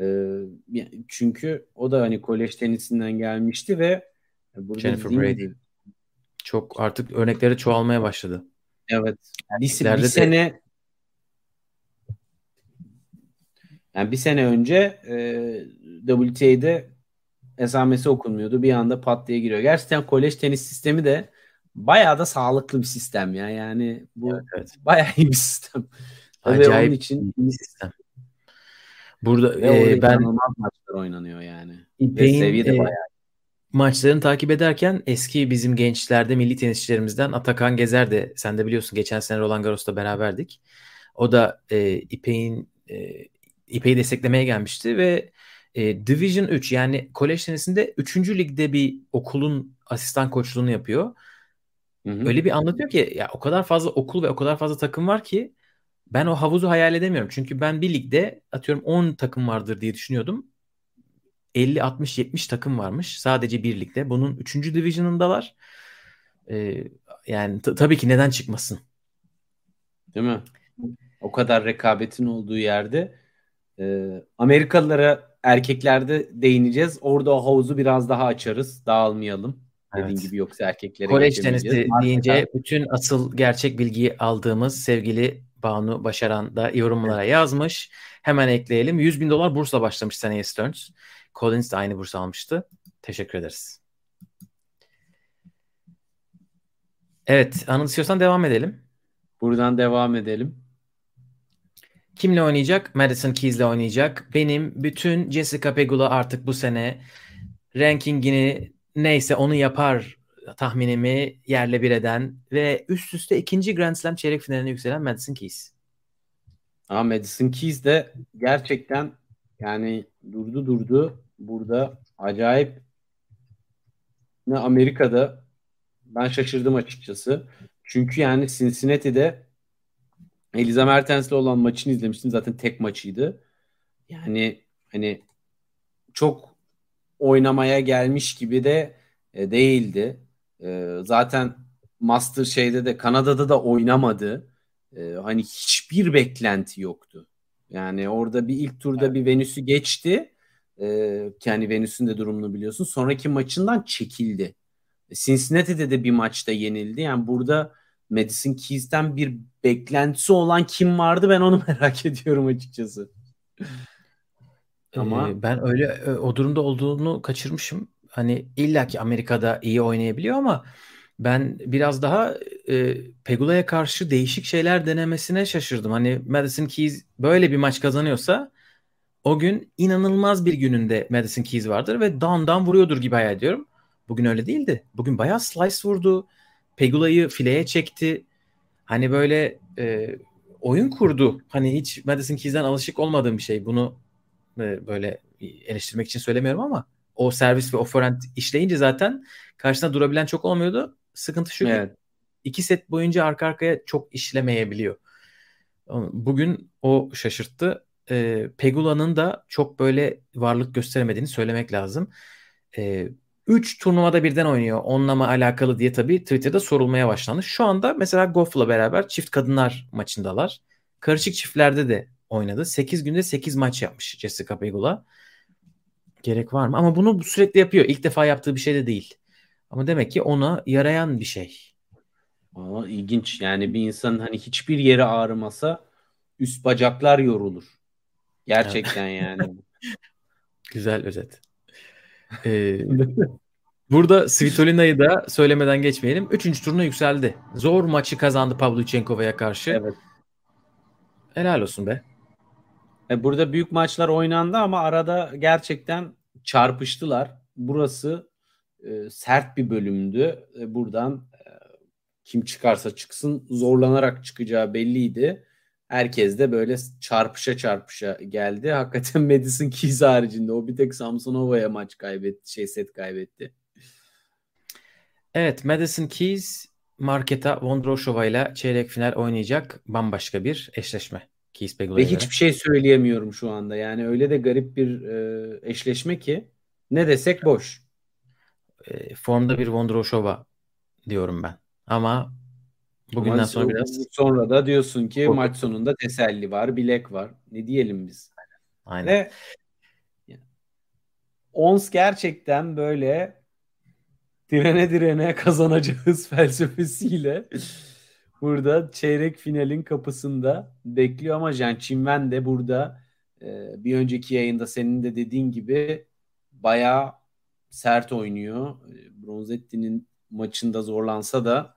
Ee, çünkü o da hani kolej tenisinden gelmişti ve Jennifer Brady çok artık örnekleri çoğalmaya başladı. Evet. Bir, bir sene yani bir sene önce e, WTA'de esamesi okunmuyordu. Bir anda pat diye giriyor. Gerçekten kolej tenis sistemi de bayağı da sağlıklı bir sistem ya. Yani bu evet, evet. bayağı iyi bir sistem. Acayip Ve onun için iyi bir sistem. Burada e, ben maçlar oynanıyor yani. Ve seviye de e, bayağı maçlarını takip ederken eski bizim gençlerde milli tenisçilerimizden Atakan Gezer de sen de biliyorsun geçen sene Roland Garros'ta beraberdik. O da e, İpek'in e, İpek'i desteklemeye gelmişti ve e, Division 3 yani kolej tenisinde 3. ligde bir okulun asistan koçluğunu yapıyor. Hı hı. Öyle bir anlatıyor ki ya o kadar fazla okul ve o kadar fazla takım var ki ben o havuzu hayal edemiyorum. Çünkü ben bir ligde atıyorum 10 takım vardır diye düşünüyordum. 50 60 70 takım varmış sadece bir ligde. Bunun 3. division'ındalar. Ee, yani t- tabii ki neden çıkmasın? Değil mi? O kadar rekabetin olduğu yerde e, Amerikalılara erkeklerde değineceğiz. Orada o havuzu biraz daha açarız. Dağılmayalım. Evet. Dediğin gibi yoksa erkeklere Kolej tenisi deyince bütün asıl gerçek bilgiyi aldığımız sevgili Banu Başaran da yorumlara yazmış. Hemen ekleyelim. 100 bin dolar bursla başlamış seneye Stearns. Collins de aynı burs almıştı. Teşekkür ederiz. Evet, Anıl istiyorsan devam edelim. Buradan devam edelim. Kimle oynayacak? Madison Keys'le oynayacak. Benim bütün Jessica Pegula artık bu sene rankingini neyse onu yapar tahminimi yerle bir eden ve üst üste ikinci Grand Slam çeyrek finaline yükselen Madison Keys. Ama Madison Keys de gerçekten yani durdu durdu burada acayip ne Amerika'da ben şaşırdım açıkçası. Çünkü yani Cincinnati'de Eliza Mertens'le olan maçını izlemiştim. Zaten tek maçıydı. Yani hani çok oynamaya gelmiş gibi de e, değildi. E, zaten Master şeyde de Kanada'da da oynamadı. E, hani hiçbir beklenti yoktu. Yani orada bir ilk turda evet. bir Venüs'ü geçti. E, yani Venüs'ün de durumunu biliyorsun. Sonraki maçından çekildi. Cincinnati'de de bir maçta yenildi. Yani burada Madison Keys'ten bir beklentisi olan kim vardı ben onu merak ediyorum açıkçası. Ama ee, ben öyle e, o durumda olduğunu kaçırmışım. Hani illaki Amerika'da iyi oynayabiliyor ama ben biraz daha e, Pegula'ya karşı değişik şeyler denemesine şaşırdım. Hani Madison Keys böyle bir maç kazanıyorsa o gün inanılmaz bir gününde Madison Keys vardır ve down'dan vuruyordur gibi hayal ediyorum. Bugün öyle değildi. Bugün bayağı slice vurdu. Pegula'yı fileye çekti. Hani böyle e, oyun kurdu. Hani hiç Madison Keys'den alışık olmadığım bir şey. Bunu e, böyle eleştirmek için söylemiyorum ama o servis ve o forehand işleyince zaten karşısında durabilen çok olmuyordu. Sıkıntı şu evet. ki iki set boyunca arka arkaya çok işlemeyebiliyor. Bugün o şaşırttı. E, Pegula'nın da çok böyle varlık gösteremediğini söylemek lazım. E, 3 turnuvada birden oynuyor. Onunla mı alakalı diye tabii Twitter'da sorulmaya başlandı. Şu anda mesela Goff'la beraber çift kadınlar maçındalar. Karışık çiftlerde de oynadı. 8 günde 8 maç yapmış Jessica Pegula. Gerek var mı? Ama bunu sürekli yapıyor. İlk defa yaptığı bir şey de değil. Ama demek ki ona yarayan bir şey. Aa, ilginç. Yani bir insan hani hiçbir yeri ağrımasa üst bacaklar yorulur. Gerçekten yani. Güzel özet. Ee, burada Svitolina'yı da söylemeden geçmeyelim. Üçüncü turuna yükseldi. Zor maçı kazandı Pavlyuchenkova'ya karşı. Evet. Helal olsun be. E, burada büyük maçlar oynandı ama arada gerçekten çarpıştılar. Burası e, sert bir bölümdü. E, buradan e, kim çıkarsa çıksın zorlanarak çıkacağı belliydi herkes de böyle çarpışa çarpışa geldi. Hakikaten Madison Keys haricinde o bir tek Samsonova'ya maç kaybetti, şey set kaybetti. Evet, Madison Keys Marketa Vondroshova ile çeyrek final oynayacak bambaşka bir eşleşme. Keys Ve göre. hiçbir şey söyleyemiyorum şu anda. Yani öyle de garip bir e, eşleşme ki ne desek boş. E, formda bir Vondroshova diyorum ben. Ama Bugünden Ama sonra biraz sonra da diyorsun ki Korkut. maç sonunda teselli var, bilek var. Ne diyelim biz? Aynen. Ve Ons gerçekten böyle direne direne kazanacağız felsefesiyle burada çeyrek finalin kapısında bekliyor ama Jan Çinven de burada e, bir önceki yayında senin de dediğin gibi bayağı sert oynuyor. Bronzetti'nin maçında zorlansa da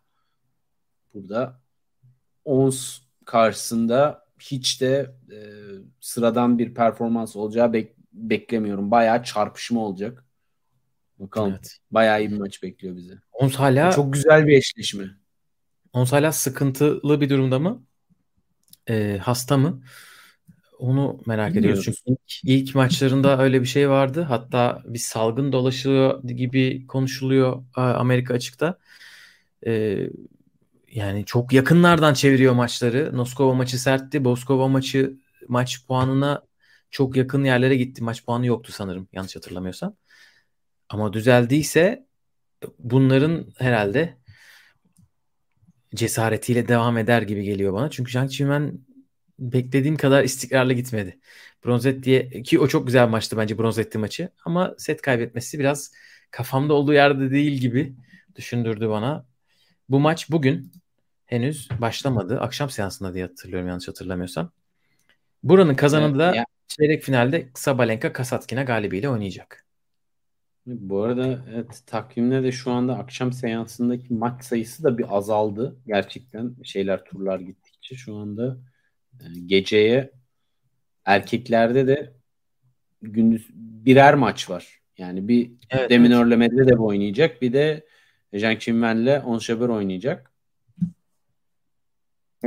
burada Ons karşısında hiç de e, sıradan bir performans olacağı bek- beklemiyorum. Bayağı çarpışma olacak. Bakalım. Evet. Bayağı iyi bir maç bekliyor bizi. Ons hala çok güzel bir eşleşme. Ons hala sıkıntılı bir durumda mı? E, hasta mı? Onu merak ediyoruz. Çünkü ilk, ilk maçlarında öyle bir şey vardı. Hatta bir salgın dolaşıyor gibi konuşuluyor Amerika açıkta. Ee, yani çok yakınlardan çeviriyor maçları. Noskova maçı sertti. Boskova maçı maç puanına çok yakın yerlere gitti. Maç puanı yoktu sanırım yanlış hatırlamıyorsam. Ama düzeldiyse bunların herhalde cesaretiyle devam eder gibi geliyor bana. Çünkü Zhang Qimen beklediğim kadar istikrarlı gitmedi. Bronzetti ki o çok güzel maçtı bence Bronzetti maçı ama set kaybetmesi biraz kafamda olduğu yerde değil gibi düşündürdü bana. Bu maç bugün henüz başlamadı. Akşam seansında diye hatırlıyorum yanlış hatırlamıyorsam. Buranın kazananı da çeyrek finalde Sabalenka Kasatkina galibiyle oynayacak. Bu arada evet takvimde de şu anda akşam seansındaki maç sayısı da bir azaldı. Gerçekten şeyler turlar gittikçe şu anda geceye erkeklerde de gündüz birer maç var. Yani bir evet, Deminör'le evet. Medvedev oynayacak. Bir de Zhang Qinwen'le Onshaber oynayacak.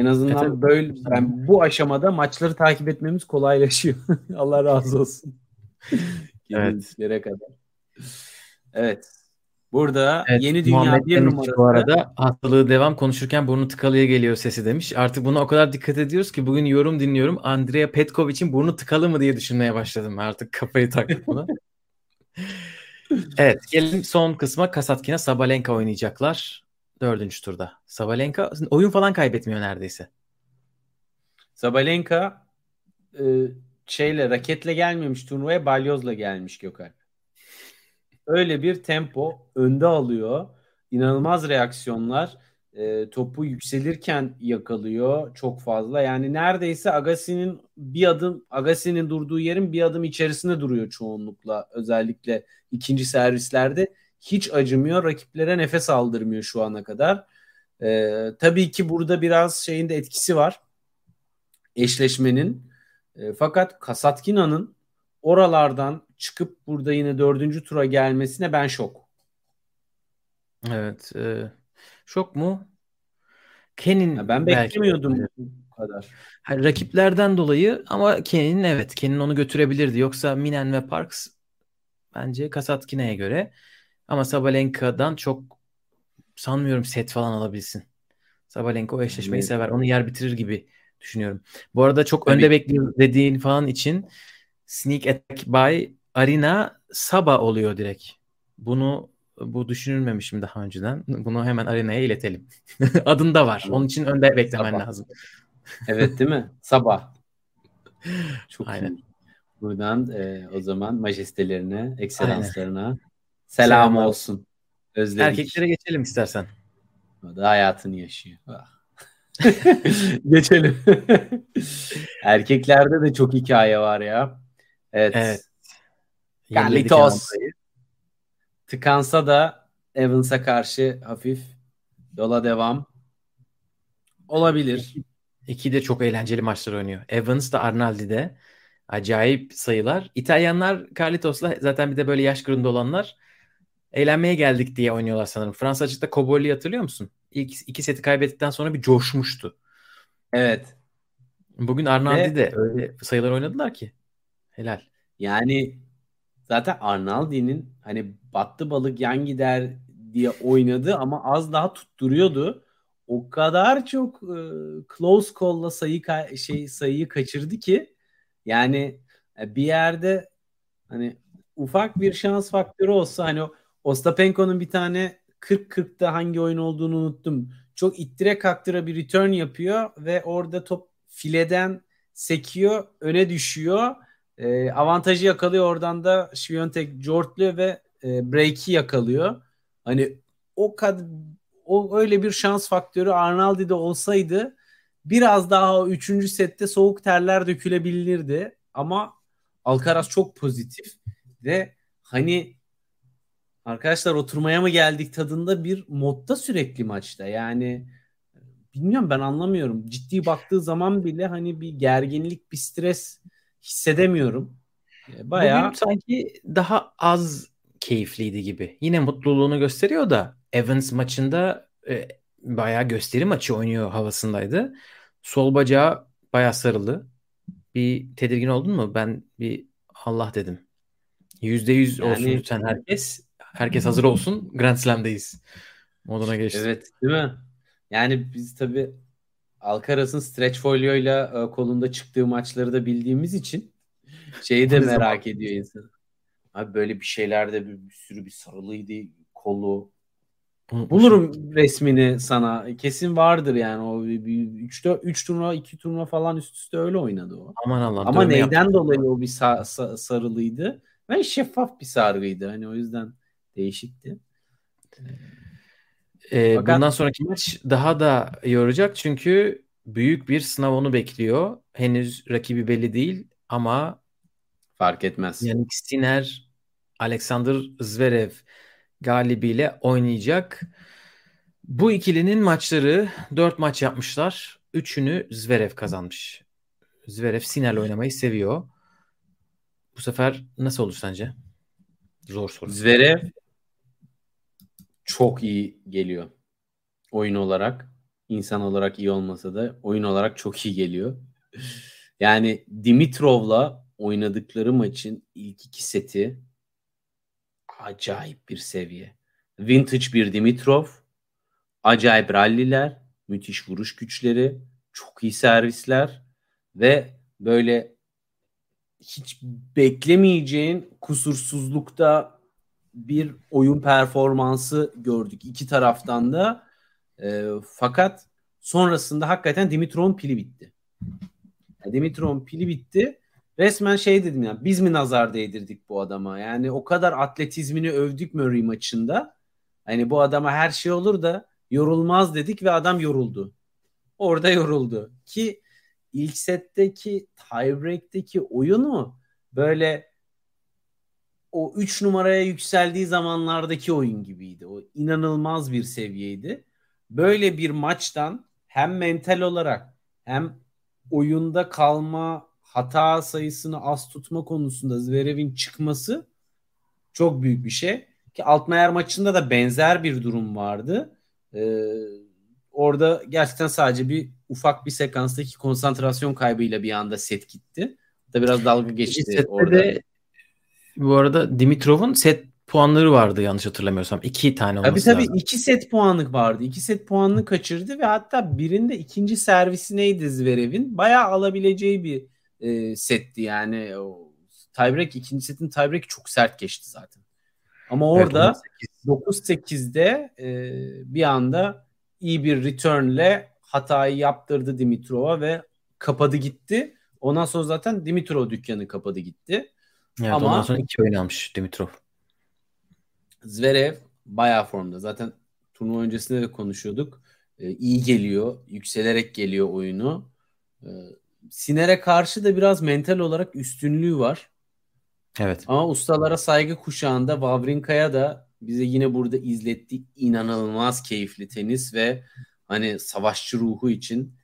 En azından evet, böyle yani bu aşamada maçları takip etmemiz kolaylaşıyor. Allah razı olsun. evet. kadar. Evet. Burada evet, yeni dünya Muhammed bir numarası. Bu arada hastalığı devam konuşurken burnu tıkalıya geliyor sesi demiş. Artık buna o kadar dikkat ediyoruz ki bugün yorum dinliyorum. Andrea Petkovic'in burnu tıkalı mı diye düşünmeye başladım. Artık kafayı taktık buna. evet gelelim son kısma. Kasatkina Sabalenka oynayacaklar. Dördüncü turda. Sabalenka oyun falan kaybetmiyor neredeyse. Sabalenka e, şeyle raketle gelmemiş turnuvaya balyozla gelmiş Gökhan öyle bir tempo önde alıyor. İnanılmaz reaksiyonlar. E, topu yükselirken yakalıyor çok fazla. Yani neredeyse Agassi'nin bir adım Agassi'nin durduğu yerin bir adım içerisinde duruyor çoğunlukla. Özellikle ikinci servislerde hiç acımıyor. Rakiplere nefes aldırmıyor şu ana kadar. E, tabii ki burada biraz şeyin de etkisi var. Eşleşmenin. E, fakat Kasatkina'nın oralardan çıkıp burada yine dördüncü tura gelmesine ben şok. Evet. E, şok mu? Ken'in ben beklemiyordum belki, bu kadar. Yani rakiplerden dolayı ama Ken'in evet Ken'in onu götürebilirdi. Yoksa Minen ve Parks bence Kasatkina'ya göre ama Sabalenka'dan çok sanmıyorum set falan alabilsin. Sabalenka o eşleşmeyi evet. sever. Onu yer bitirir gibi düşünüyorum. Bu arada çok Tabii. önde bekliyor dediğin falan için Sneak Attack by Arina Saba oluyor direkt. Bunu bu düşünülmemişim daha önceden. Bunu hemen Arina'ya iletelim. Adında var. Onun için önde beklemen Sabah. lazım. evet değil mi? Sabah. Çok Aynen. Iyi. Buradan e, o zaman majestelerine, ekselanslarına. Selam, selam olsun. Özledik. Erkeklere geçelim istersen. O da hayatını yaşıyor. Ah. geçelim. Erkeklerde de çok hikaye var ya. Evet. evet. Carlitos. Tıkansa da Evans'a karşı hafif yola devam. Olabilir. İki de çok eğlenceli maçlar oynuyor. Evans da Arnaldi de acayip sayılar. İtalyanlar Carlitos'la zaten bir de böyle yaş grubunda olanlar eğlenmeye geldik diye oynuyorlar sanırım. Fransa açıkta Cobolli'yi hatırlıyor musun? İlk iki seti kaybettikten sonra bir coşmuştu. Evet. Bugün Arnaldi de öyle sayılar oynadılar ki. Helal. Yani zaten Arnaldi'nin hani battı balık yan gider diye oynadı ama az daha tutturuyordu. O kadar çok e, close call'la sayı şey sayıyı kaçırdı ki yani e, bir yerde hani ufak bir şans faktörü olsa hani Ostapenko'nun bir tane 40-40'da hangi oyun olduğunu unuttum. Çok ittire kaktıra bir return yapıyor ve orada top fileden sekiyor, öne düşüyor e, avantajı yakalıyor oradan da Şviyontek jortluyor ve e, break'i yakalıyor. Hani o kad o öyle bir şans faktörü Arnaldi'de olsaydı biraz daha o üçüncü sette soğuk terler dökülebilirdi. Ama Alcaraz çok pozitif ve hani arkadaşlar oturmaya mı geldik tadında bir modda sürekli maçta. Yani bilmiyorum ben anlamıyorum. Ciddi baktığı zaman bile hani bir gerginlik, bir stres hissedemiyorum. E, bayağı Bugün sanki daha az keyifliydi gibi. Yine mutluluğunu gösteriyor da Evans maçında e, bayağı gösteri maçı oynuyor havasındaydı. Sol bacağı bayağı sarılı. Bir tedirgin oldun mu? Ben bir Allah dedim. Yüzde yüz yani, olsun lütfen herkes. Herkes hazır olsun. Grand Slam'deyiz. Moduna geçti. Evet değil mi? Yani biz tabii Alcaraz'ın stretch folyoyla e, kolunda çıktığı maçları da bildiğimiz için şeyi de merak ediyor insan. Abi böyle bir şeylerde bir, bir sürü bir sarılıydı kolu. Bulurum resmini sana. Kesin vardır yani o bir, bir 3 4 3 turnuva 2 turnuva falan üst üste öyle oynadı o. Aman Allah. Ama neyden yaptım. dolayı o bir sa- sa- sarılıydı? Ve şeffaf bir sargıydı. Hani o yüzden değişikti. Ee, Fakat... Bundan sonraki maç daha da yoracak çünkü büyük bir sınav onu bekliyor. Henüz rakibi belli değil ama fark etmez. Yani Sinner, Alexander Zverev galibiyle oynayacak. Bu ikilinin maçları 4 maç yapmışlar. Üçünü Zverev kazanmış. Zverev Siner'le oynamayı seviyor. Bu sefer nasıl olur sence? Zor soru. Zverev çok iyi geliyor. Oyun olarak. insan olarak iyi olmasa da oyun olarak çok iyi geliyor. Yani Dimitrov'la oynadıkları maçın ilk iki seti acayip bir seviye. Vintage bir Dimitrov, acayip ralliler, müthiş vuruş güçleri, çok iyi servisler ve böyle hiç beklemeyeceğin kusursuzlukta bir oyun performansı gördük iki taraftan da. E, fakat sonrasında hakikaten Dimitrov'un pili bitti. Yani Dimitrov'un pili bitti. Resmen şey dedim ya biz mi nazar değdirdik bu adama? Yani o kadar atletizmini övdük Murray maçında. Hani bu adama her şey olur da yorulmaz dedik ve adam yoruldu. Orada yoruldu. Ki ilk setteki tiebreak'teki oyunu böyle o 3 numaraya yükseldiği zamanlardaki oyun gibiydi. O inanılmaz bir seviyeydi. Böyle bir maçtan hem mental olarak hem oyunda kalma hata sayısını az tutma konusunda Zverev'in çıkması çok büyük bir şey. Ki Altmaier maçında da benzer bir durum vardı. Ee, orada gerçekten sadece bir ufak bir sekanstaki konsantrasyon kaybıyla bir anda set gitti. Da biraz dalga geçti orada. De bu arada Dimitrov'un set puanları vardı yanlış hatırlamıyorsam. iki tane olması tabii, tabii, lazım. iki set puanlık vardı. İki set puanını kaçırdı ve hatta birinde ikinci servisi neydi Zverev'in? Bayağı alabileceği bir e, setti yani. O, tiebreak ikinci setin tiebreak çok sert geçti zaten. Ama orada evet, 9-8'de e, bir anda iyi bir returnle hatayı yaptırdı Dimitrov'a ve kapadı gitti. Ondan sonra zaten Dimitrov dükkanı kapadı gitti. Evet, Ama ondan sonra iki oyun almış Dimitrov. Zverev bayağı formda. Zaten turnuva öncesinde de konuşuyorduk. Ee, iyi geliyor. Yükselerek geliyor oyunu. Ee, Siner'e karşı da biraz mental olarak üstünlüğü var. Evet. Ama ustalara saygı kuşağında Wawrinka'ya da bize yine burada izlettiği inanılmaz keyifli tenis ve hani savaşçı ruhu için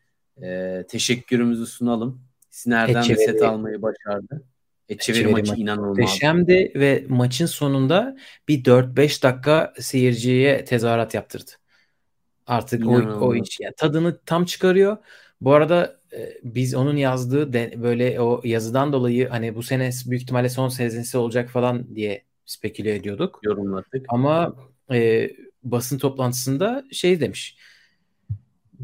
e, teşekkürümüzü sunalım. Siner'den de set almayı başardı. Echeverry maçı maç inanılmaz. Muhteşemdi ve maçın sonunda bir 4-5 dakika seyirciye tezahürat yaptırdı. Artık o, o iş yani tadını tam çıkarıyor. Bu arada e, biz onun yazdığı de, böyle o yazıdan dolayı hani bu sene büyük ihtimalle son senesi olacak falan diye speküle ediyorduk. Yorumladık. Ama e, basın toplantısında şey demiş.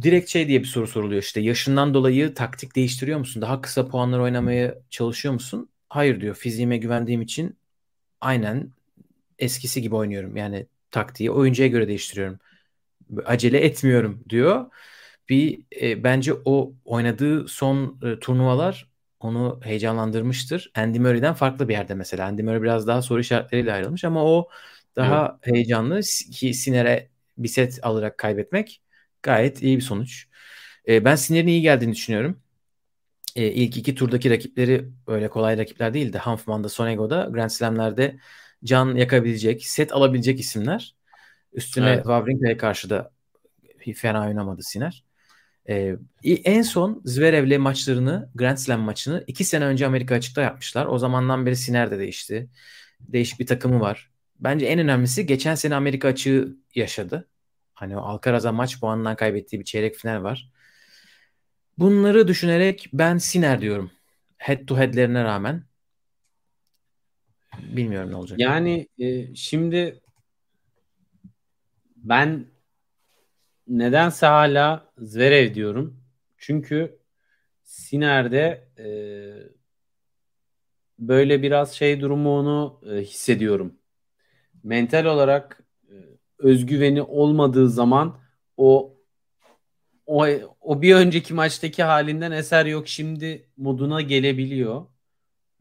Direkt şey diye bir soru soruluyor işte yaşından dolayı taktik değiştiriyor musun? Daha kısa puanlar oynamaya çalışıyor musun? hayır diyor fiziğime güvendiğim için aynen eskisi gibi oynuyorum. Yani taktiği oyuncuya göre değiştiriyorum. Acele etmiyorum diyor. Bir e, bence o oynadığı son e, turnuvalar onu heyecanlandırmıştır. Andy Murray'den farklı bir yerde mesela. Andy Murray biraz daha soru işaretleriyle ayrılmış ama o daha evet. heyecanlı ki Siner'e bir set alarak kaybetmek gayet iyi bir sonuç. E, ben Siner'in iyi geldiğini düşünüyorum e, ilk iki turdaki rakipleri öyle kolay rakipler değildi. Hanfman'da, Sonego'da Grand Slam'lerde can yakabilecek, set alabilecek isimler. Üstüne evet. Wawrinka'ya karşı da fena oynamadı Siner. Ee, en son Zverev'le maçlarını, Grand Slam maçını iki sene önce Amerika açıkta yapmışlar. O zamandan beri Siner de değişti. Değişik bir takımı var. Bence en önemlisi geçen sene Amerika açığı yaşadı. Hani Alcaraz'a maç puanından kaybettiği bir çeyrek final var. Bunları düşünerek ben Siner diyorum. Head to head'lerine rağmen. Bilmiyorum ne olacak. Yani e, şimdi ben nedense hala Zverev diyorum. Çünkü Siner'de e, böyle biraz şey durumunu e, hissediyorum. Mental olarak özgüveni olmadığı zaman o o o bir önceki maçtaki halinden eser yok şimdi moduna gelebiliyor.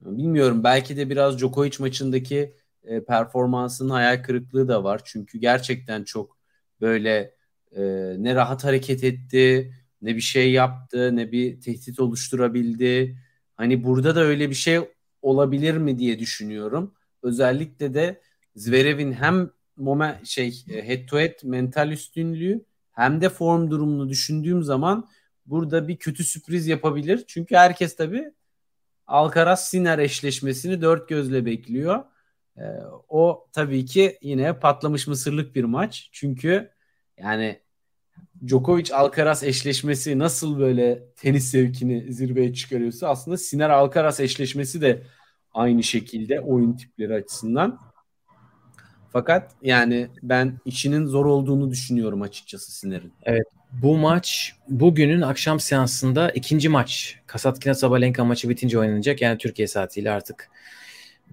Bilmiyorum belki de biraz Djokovic maçındaki e, performansının hayal kırıklığı da var. Çünkü gerçekten çok böyle e, ne rahat hareket etti, ne bir şey yaptı, ne bir tehdit oluşturabildi. Hani burada da öyle bir şey olabilir mi diye düşünüyorum. Özellikle de Zverev'in hem moment şey e, head to head mental üstünlüğü hem de form durumunu düşündüğüm zaman burada bir kötü sürpriz yapabilir. Çünkü herkes tabii Alcaraz Sinner eşleşmesini dört gözle bekliyor. Ee, o tabii ki yine patlamış mısırlık bir maç. Çünkü yani Djokovic Alcaraz eşleşmesi nasıl böyle tenis zevkini zirveye çıkarıyorsa aslında Sinner Alcaraz eşleşmesi de aynı şekilde oyun tipleri açısından. Fakat yani ben işinin zor olduğunu düşünüyorum açıkçası Sinner'in. Evet. Bu maç bugünün akşam seansında ikinci maç. Kasatkina Sabalenka maçı bitince oynanacak. Yani Türkiye saatiyle artık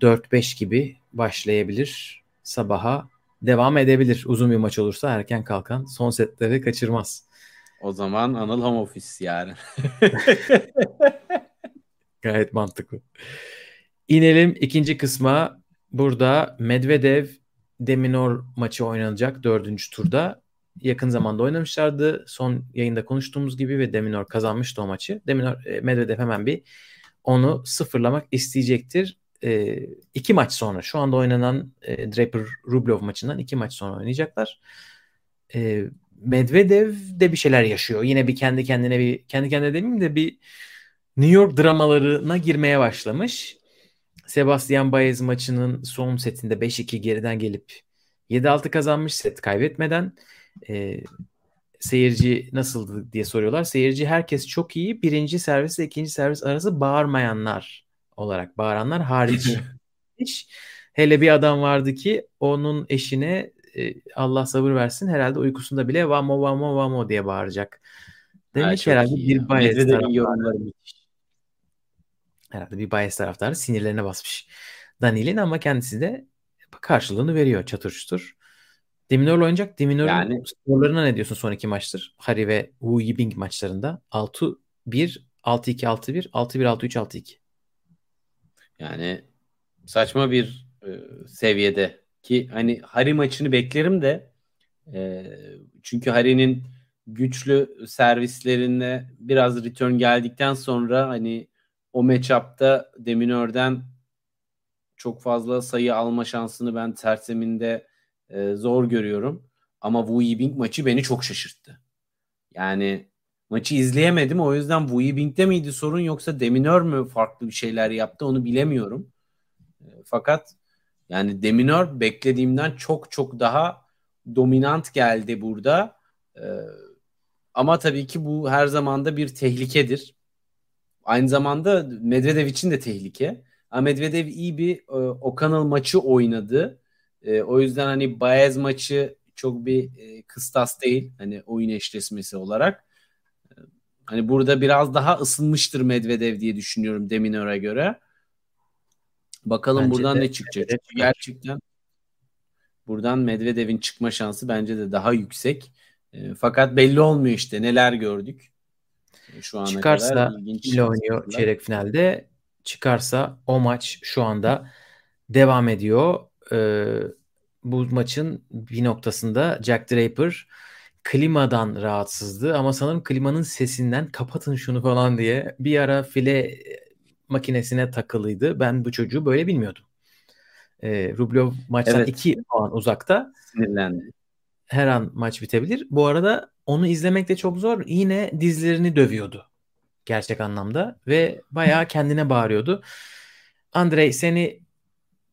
4-5 gibi başlayabilir. Sabaha devam edebilir. Uzun bir maç olursa erken kalkan son setleri kaçırmaz. O zaman Anıl home office yani. Gayet mantıklı. İnelim ikinci kısma. Burada Medvedev Deminor maçı oynanacak dördüncü turda. Yakın zamanda oynamışlardı. Son yayında konuştuğumuz gibi ve Deminor kazanmıştı o maçı. Deminor e, Medvedev hemen bir onu sıfırlamak isteyecektir. E, iki maç sonra şu anda oynanan e, Draper Rublev maçından iki maç sonra oynayacaklar. E, Medvedev de bir şeyler yaşıyor. Yine bir kendi kendine bir kendi kendine demeyeyim de bir New York dramalarına girmeye başlamış. Sebastian Baez maçının son setinde 5-2 geriden gelip 7-6 kazanmış set kaybetmeden. E, seyirci nasıldı diye soruyorlar. Seyirci herkes çok iyi. Birinci servis ile ikinci servis arası bağırmayanlar olarak bağıranlar hariç. Hiç. Hele bir adam vardı ki onun eşine e, Allah sabır versin herhalde uykusunda bile vamo vamo vamo diye bağıracak. Demek ha, herhalde bir Baez taraftarı. Herhalde bir Baez taraftarı sinirlerine basmış. Daniel'in ama kendisi de karşılığını veriyor çatır çutur. Deminör'le oynayacak. Deminör'ün yani, skorlarına ne diyorsun son iki maçtır? Harry ve Wu Yibing maçlarında. 6-1, 6-2, 6-1, 6-1, 6-3, 6-2. Yani saçma bir e, seviyede ki hani Harry maçını beklerim de e, çünkü Harry'nin güçlü servislerinde biraz return geldikten sonra hani o matchup'ta Deminör'den çok fazla sayı alma şansını ben terseminde e, zor görüyorum. Ama Wu Yibing maçı beni çok şaşırttı. Yani maçı izleyemedim. O yüzden Wu Yibing'de miydi sorun yoksa Deminör mü farklı bir şeyler yaptı onu bilemiyorum. E, fakat yani Deminör beklediğimden çok çok daha dominant geldi burada. E, ama tabii ki bu her zaman da bir tehlikedir. Aynı zamanda Medvedev için de tehlike. Ama Medvedev iyi bir e, Okanal maçı oynadı. E, o yüzden hani Baez maçı çok bir e, kıstas değil. Hani oyun eşleşmesi olarak. E, hani burada biraz daha ısınmıştır Medvedev diye düşünüyorum Deminör'e göre. Bakalım bence buradan de, ne çıkacak. Çünkü gerçekten buradan Medvedev'in çıkma şansı bence de daha yüksek. E, fakat belli olmuyor işte neler gördük. E, şu ana Çıkarsa kadar ilginç oynuyor çeyrek finalde. Çıkarsa o maç şu anda devam ediyor e, bu maçın bir noktasında Jack Draper klimadan rahatsızdı ama sanırım klimanın sesinden kapatın şunu falan diye bir ara file makinesine takılıydı. Ben bu çocuğu böyle bilmiyordum. E, Rublev maçtan 2 evet. puan uzakta. Sinirlendi. Her an maç bitebilir. Bu arada onu izlemek de çok zor. Yine dizlerini dövüyordu. Gerçek anlamda. Ve bayağı kendine bağırıyordu. Andrei seni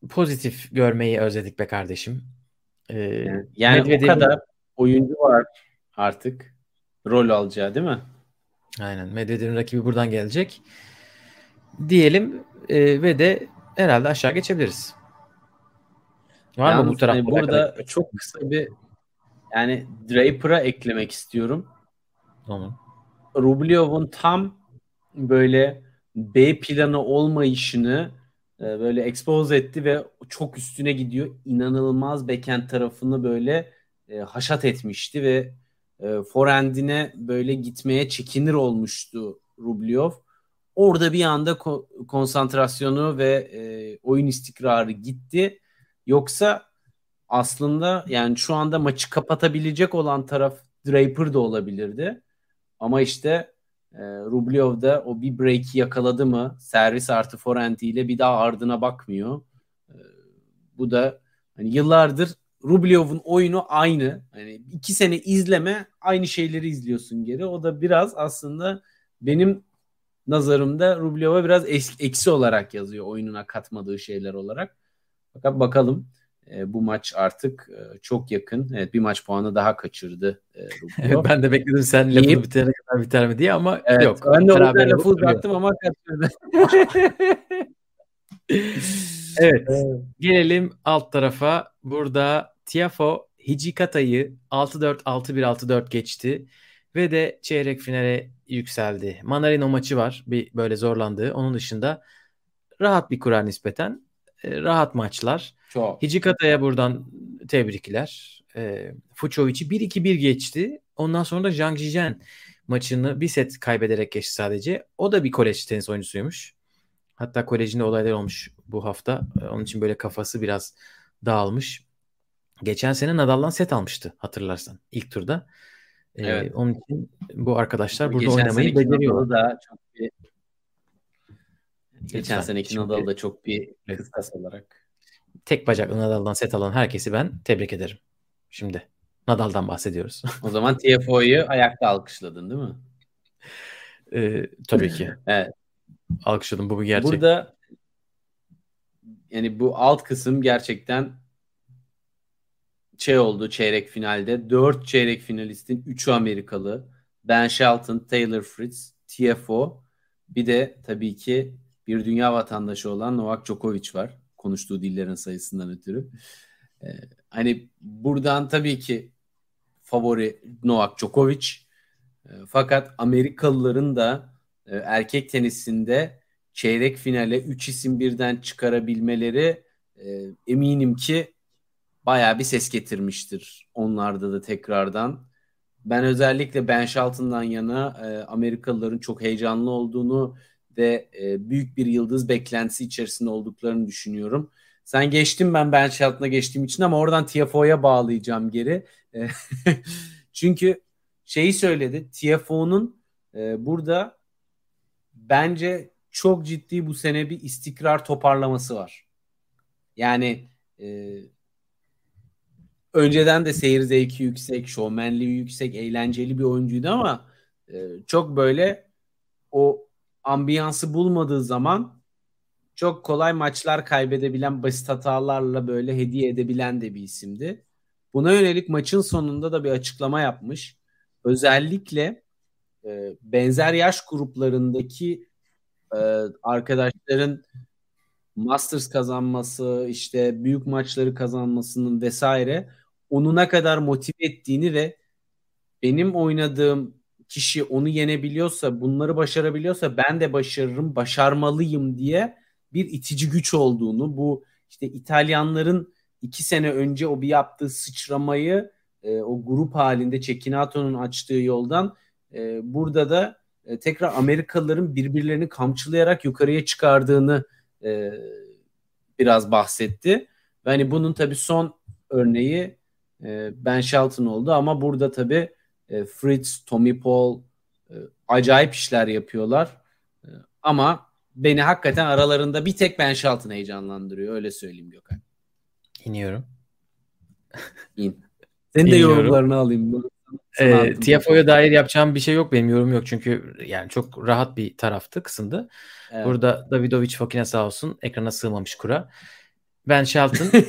pozitif görmeyi özledik be kardeşim. Ee, yani yani o kadar oyuncu var artık rol alacağı değil mi? Aynen. Medvedev'in rakibi buradan gelecek. Diyelim e, ve de herhalde aşağı geçebiliriz. Var Yalnız, mı bu tarafta? Hani burada kadar? çok kısa bir yani Draper'a eklemek istiyorum. Tamam. Rublev'un tam böyle B planı olmayışını e, böyle expose etti ve çok üstüne gidiyor. İnanılmaz backhand tarafını böyle e, haşat etmişti ve e, forehand'ine böyle gitmeye çekinir olmuştu Rublev. Orada bir anda ko- konsantrasyonu ve e, oyun istikrarı gitti. Yoksa aslında yani şu anda maçı kapatabilecek olan taraf Draper da olabilirdi. Ama işte e, Rublev de o bir break'i yakaladı mı servis artı forehand ile bir daha ardına bakmıyor. E, bu da hani yıllardır Rublev'in oyunu aynı. Hani iki sene izleme aynı şeyleri izliyorsun geri. O da biraz aslında benim nazarımda Rublev'e biraz eksi olarak yazıyor oyununa katmadığı şeyler olarak. Fakat bakalım e, bu maç artık e, çok yakın. Evet bir maç puanı daha kaçırdı e, Evet, ben de bekledim sen lafını İyi. bitirene kadar biter mi diye ama evet, yok. Ben de o lafı uzattım ama kaçırdı. evet. Gelelim alt tarafa. Burada Tiafo Hijikata'yı 6-4 6-1 6-4 geçti ve de çeyrek finale yükseldi. Manarino maçı var bir böyle zorlandığı. Onun dışında rahat bir kura nispeten. E, rahat maçlar. Çok. Hijikata'ya buradan tebrikler. E, Fucovic'i 1-2-1 geçti. Ondan sonra da Zhang Zhizhen maçını bir set kaybederek geçti sadece. O da bir kolej tenis oyuncusuymuş. Hatta kolejinde olaylar olmuş bu hafta. E, onun için böyle kafası biraz dağılmış. Geçen sene Nadal'dan set almıştı hatırlarsan ilk turda. Ee, evet. Onun için bu arkadaşlar burada Geçen oynamayı beceriyor. Da çok bir Geçen seneki Nadal da çok bir kıstas olarak. Tek bacaklı Nadal'dan set alan herkesi ben tebrik ederim. Şimdi Nadal'dan bahsediyoruz. O zaman TFO'yu ayakta alkışladın değil mi? Ee, tabii ki. evet. Alkışladım bu bir gerçek. Burada yani bu alt kısım gerçekten şey oldu çeyrek finalde. 4 çeyrek finalistin 3'ü Amerikalı. Ben Shelton, Taylor Fritz, TFO. Bir de tabii ki bir dünya vatandaşı olan Novak Djokovic var. Konuştuğu dillerin sayısından ötürü. Ee, hani buradan tabii ki favori Novak Djokovic. Ee, fakat Amerikalıların da e, erkek tenisinde çeyrek finale 3 isim birden çıkarabilmeleri e, eminim ki baya bir ses getirmiştir onlarda da tekrardan. Ben özellikle Ben Shelton'dan yana e, Amerikalıların çok heyecanlı olduğunu ve e, büyük bir yıldız beklentisi içerisinde olduklarını düşünüyorum. Sen geçtin ben Ben Shelton'a geçtiğim için ama oradan TFO'ya bağlayacağım geri. E, çünkü şeyi söyledi. TFO'nun e, burada bence çok ciddi bu sene bir istikrar toparlaması var. Yani e, önceden de seyir zevki yüksek, şovmenliği yüksek, eğlenceli bir oyuncuydu ama e, çok böyle o ambiyansı bulmadığı zaman çok kolay maçlar kaybedebilen basit hatalarla böyle hediye edebilen de bir isimdi. Buna yönelik maçın sonunda da bir açıklama yapmış. Özellikle e, benzer yaş gruplarındaki e, arkadaşların Masters kazanması, işte büyük maçları kazanmasının vesaire onu ne kadar motive ettiğini ve benim oynadığım kişi onu yenebiliyorsa, bunları başarabiliyorsa ben de başarırım, başarmalıyım diye bir itici güç olduğunu, bu işte İtalyanların iki sene önce o bir yaptığı sıçramayı e, o grup halinde Çekinato'nun açtığı yoldan e, burada da e, tekrar Amerikalıların birbirlerini kamçılayarak yukarıya çıkardığını e, biraz bahsetti. Ve hani bunun tabii son örneği e, Ben Shelton oldu ama burada tabii e, Fritz, Tommy Paul e, acayip işler yapıyorlar. ama beni hakikaten aralarında bir tek Ben Shelton heyecanlandırıyor. Öyle söyleyeyim Gökhan. İniyorum. İn. Senin de İniyorum. yorumlarını alayım. E. TFO'ya dair yapacağım bir şey yok. Benim yorum yok. Çünkü yani çok rahat bir taraftı, kısımdı. Evet. Burada Davidovic Fokina sağ olsun ekrana sığmamış kura. Ben Shelton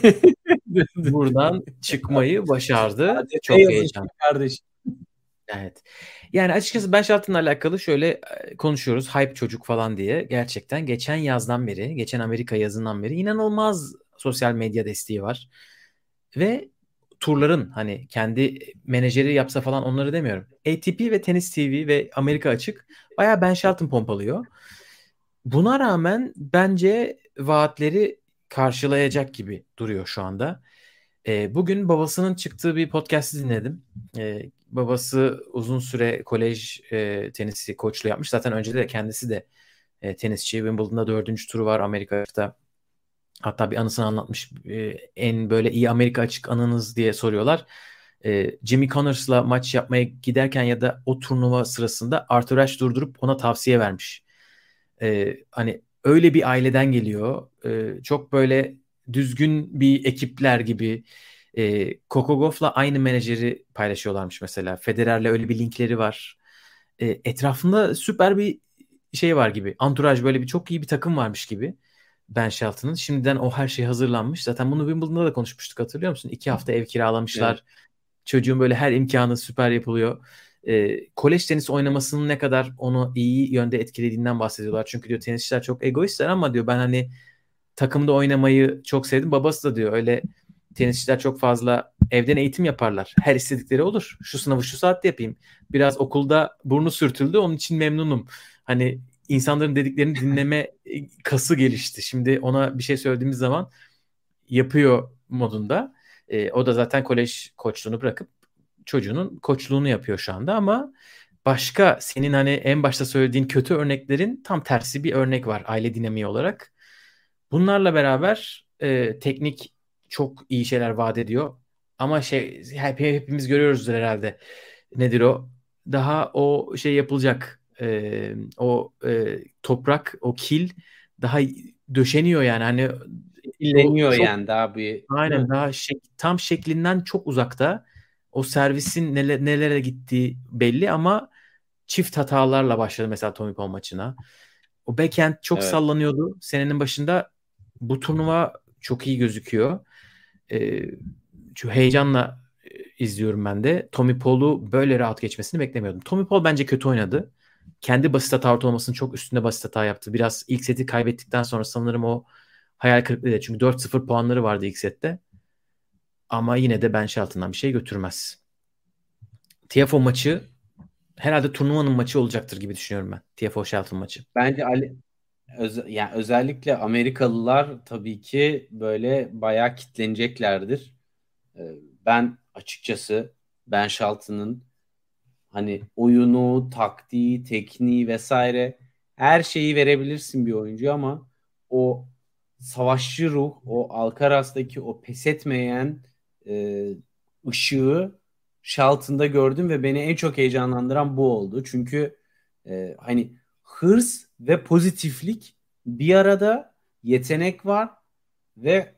buradan çıkmayı başardı. Çok heyecanlı. kardeşim. Evet. Yani açıkçası Ben Shelton'la alakalı şöyle konuşuyoruz. Hype çocuk falan diye. Gerçekten geçen yazdan beri, geçen Amerika yazından beri inanılmaz sosyal medya desteği var. Ve turların hani kendi menajeri yapsa falan onları demiyorum. ATP ve Tenis TV ve Amerika Açık bayağı Ben Shelton pompalıyor. Buna rağmen bence vaatleri karşılayacak gibi duruyor şu anda. Ee, bugün babasının çıktığı bir podcast'i dinledim. Ee, babası uzun süre kolej e, tenisi koçluğu yapmış. Zaten önce de kendisi de e, tenisçi. Wimbledon'da dördüncü turu var Amerika'da. Hatta bir anısını anlatmış. E, en böyle iyi Amerika açık anınız diye soruyorlar. E, Jimmy Connors'la maç yapmaya giderken ya da o turnuva sırasında Arthur Ashe durdurup ona tavsiye vermiş. E, hani öyle bir aileden geliyor. E, çok böyle düzgün bir ekipler gibi. E, Coco Gauff'la aynı menajeri paylaşıyorlarmış mesela. Federer'le öyle bir linkleri var. E, etrafında süper bir şey var gibi. Anturaj böyle bir çok iyi bir takım varmış gibi. Ben Shelton'ın. Şimdiden o her şey hazırlanmış. Zaten bunu Wimbledon'da da konuşmuştuk hatırlıyor musun? İki hafta ev kiralamışlar. Çocuğun böyle her imkanı süper yapılıyor. E, kolej tenisi oynamasının ne kadar onu iyi yönde etkilediğinden bahsediyorlar. Çünkü diyor tenisçiler çok egoistler ama diyor ben hani takımda oynamayı çok sevdim. Babası da diyor öyle tenisçiler çok fazla evden eğitim yaparlar. Her istedikleri olur. Şu sınavı şu saatte yapayım. Biraz okulda burnu sürtüldü onun için memnunum. Hani insanların dediklerini dinleme kası gelişti. Şimdi ona bir şey söylediğimiz zaman yapıyor modunda. E, o da zaten kolej koçluğunu bırakıp çocuğunun koçluğunu yapıyor şu anda ama başka senin hani en başta söylediğin kötü örneklerin tam tersi bir örnek var aile dinamiği olarak. Bunlarla beraber e, teknik çok iyi şeyler vaat ediyor. Ama şey hep, hepimiz görüyoruzdur herhalde. Nedir o? Daha o şey yapılacak. E, o e, toprak, o kil daha döşeniyor yani. Hani İlleniyor çok- yani daha bir. Aynen daha şek- tam şeklinden çok uzakta. O servisin nele- nelere gittiği belli ama çift hatalarla başladı mesela Tommy Paul maçına. O backhand çok Evet. sallanıyordu. Senenin başında bu turnuva çok iyi gözüküyor. Ee, şu heyecanla e, izliyorum ben de. Tommy Paul'u böyle rahat geçmesini beklemiyordum. Tommy Paul bence kötü oynadı. Kendi basit hata ortalamasının çok üstünde basit hata yaptı. Biraz ilk seti kaybettikten sonra sanırım o hayal kırıklığı Çünkü 4-0 puanları vardı ilk sette. Ama yine de Ben Shelton'dan bir şey götürmez. TFO maçı herhalde turnuvanın maçı olacaktır gibi düşünüyorum ben. TFO Shelton maçı. Bence Ali öz, yani özellikle Amerikalılar tabii ki böyle bayağı kitleneceklerdir. Ee, Ben açıkçası Ben Shelton'ın hani oyunu, taktiği, tekniği vesaire her şeyi verebilirsin bir oyuncu ama o savaşçı ruh, o Alcaraz'daki o pes etmeyen e, ışığı Shelton'da gördüm ve beni en çok heyecanlandıran bu oldu. Çünkü e, hani hırs ve pozitiflik bir arada yetenek var ve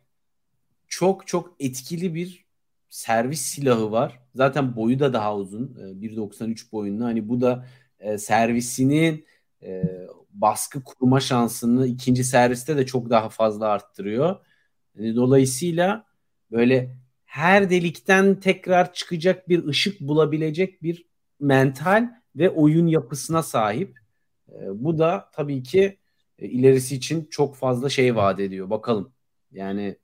çok çok etkili bir servis silahı var. Zaten boyu da daha uzun. e, 1.93 boyunda. Hani bu da e, servisinin e, baskı kurma şansını ikinci serviste de çok daha fazla arttırıyor. Dolayısıyla böyle her delikten tekrar çıkacak bir ışık bulabilecek bir mental ve oyun yapısına sahip. E, bu da tabii ki e, ilerisi için çok fazla şey vaat ediyor. Bakalım. Yani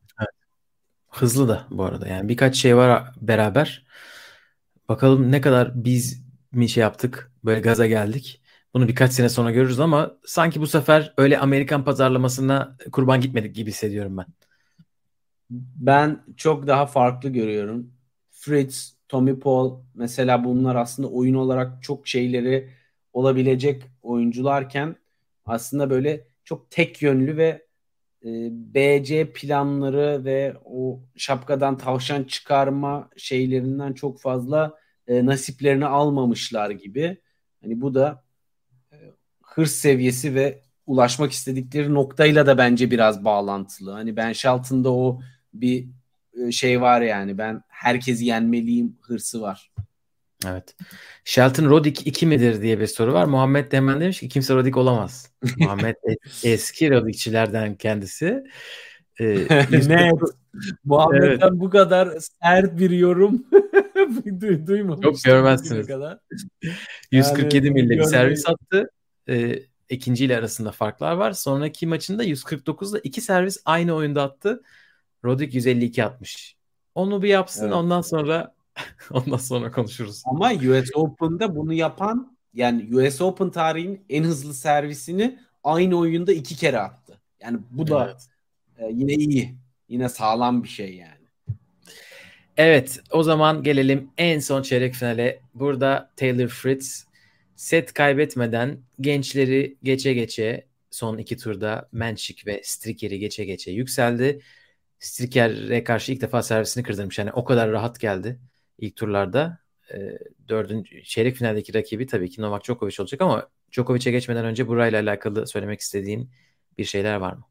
Hızlı da bu arada. Yani birkaç şey var beraber. Bakalım ne kadar biz mi şey yaptık, böyle gaza geldik. Bunu birkaç sene sonra görürüz ama sanki bu sefer öyle Amerikan pazarlamasına kurban gitmedik gibi hissediyorum ben. Ben çok daha farklı görüyorum. Fritz, Tommy Paul mesela bunlar aslında oyun olarak çok şeyleri olabilecek oyuncularken aslında böyle çok tek yönlü ve e, BC planları ve o şapkadan tavşan çıkarma şeylerinden çok fazla e, nasiplerini almamışlar gibi. Hani bu da e, hırs seviyesi ve ulaşmak istedikleri noktayla da bence biraz bağlantılı. Hani Ben Shelton'da o bir e, şey var yani. Ben herkesi yenmeliyim hırsı var. Evet. Shelton Roddick 2 midir diye bir soru var. Muhammed Demen demiş ki kimse Roddick olamaz. Muhammed eski Roddickçilerden kendisi. Ee, ne? Muhammed'den evet. bu kadar sert bir yorum du- duymamıştım. Yok görmezsiniz. Kadar. 147 yani, milli bir servis attı. Ee, ikinci arasında farklar var. Sonraki maçında 149'da iki servis aynı oyunda attı. Roddick 152 atmış. Onu bir yapsın evet. ondan sonra ondan sonra konuşuruz. Ama US Open'da bunu yapan yani US Open tarihinin en hızlı servisini aynı oyunda iki kere attı. Yani bu da evet. e, yine iyi. Yine sağlam bir şey yani. Evet o zaman gelelim en son çeyrek finale. Burada Taylor Fritz set kaybetmeden gençleri geçe geçe son iki turda Menchik ve Stricker'i geçe geçe yükseldi. Stricker'e karşı ilk defa servisini kırdırmış. Yani o kadar rahat geldi ilk turlarda. E, dördüncü çeyrek finaldeki rakibi tabii ki Novak Djokovic olacak ama Djokovic'e geçmeden önce burayla alakalı söylemek istediğin bir şeyler var mı?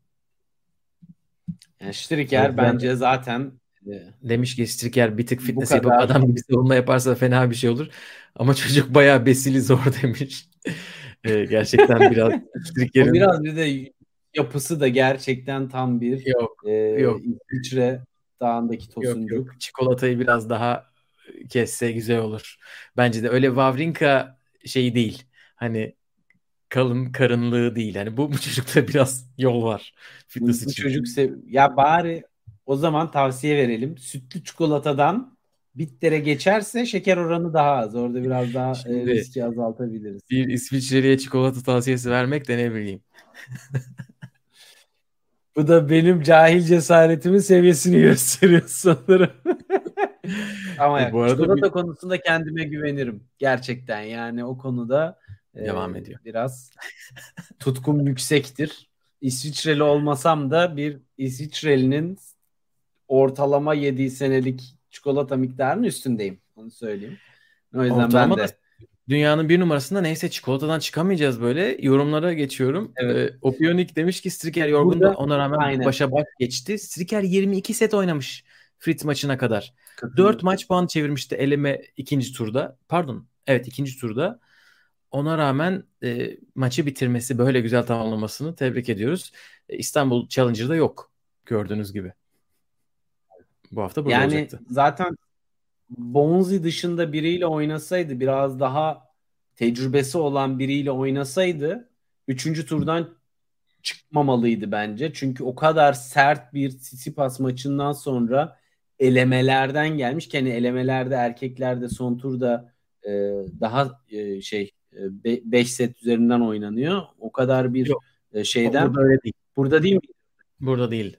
Yani Stricker evet, bence zaten e, demiş ki Stricker bir tık fitness yapıp adam gibi savunma yaparsa fena bir şey olur. Ama çocuk bayağı besili zor demiş. ee, gerçekten biraz Stricker'in... biraz bir de yapısı da gerçekten tam bir yok, e, yok. İsviçre dağındaki tosuncuk. Yok, yok. Çikolatayı biraz daha kesse güzel olur. Bence de öyle Wawrinka şeyi değil. Hani kalın karınlığı değil. Yani bu, bu çocukta biraz yol var. Fitness bu, için. çocuk sev- ya bari o zaman tavsiye verelim. Sütlü çikolatadan bitlere geçerse şeker oranı daha az. Orada biraz daha e, Şimdi, e, riski azaltabiliriz. Bir İsviçreli'ye çikolata tavsiyesi vermek de ne bileyim. bu da benim cahil cesaretimin seviyesini gösteriyor sanırım. Ama e, bu arada çikolata bir... konusunda kendime güvenirim. Gerçekten yani o konuda devam e, ediyor. Biraz tutkum yüksektir. İsviçreli olmasam da bir İsviçrelinin ortalama 7 senelik çikolata miktarının üstündeyim. Onu söyleyeyim. O yüzden ortalama ben de dünyanın bir numarasında neyse çikolatadan çıkamayacağız böyle. Yorumlara geçiyorum. Evet. Ee, Opionik demiş ki Striker yorgun da ona rağmen aynen. başa baş geçti. Striker 22 set oynamış Fritz maçına kadar. 4 maç puan çevirmişti eleme ikinci turda. Pardon. Evet ikinci turda. Ona rağmen e, maçı bitirmesi, böyle güzel tamamlamasını tebrik ediyoruz. E, İstanbul Challenger'da yok gördüğünüz gibi. Bu hafta burada yani olacaktı. zaten Bonzi dışında biriyle oynasaydı biraz daha tecrübesi olan biriyle oynasaydı üçüncü turdan çıkmamalıydı bence. Çünkü o kadar sert bir Tsitsipas maçından sonra elemelerden gelmiş ki hani elemelerde erkeklerde son turda e, daha e, şey 5 e, set üzerinden oynanıyor. O kadar bir Yok. E, şeyden. Burada öyle değil. Burada değil mi? Burada değil.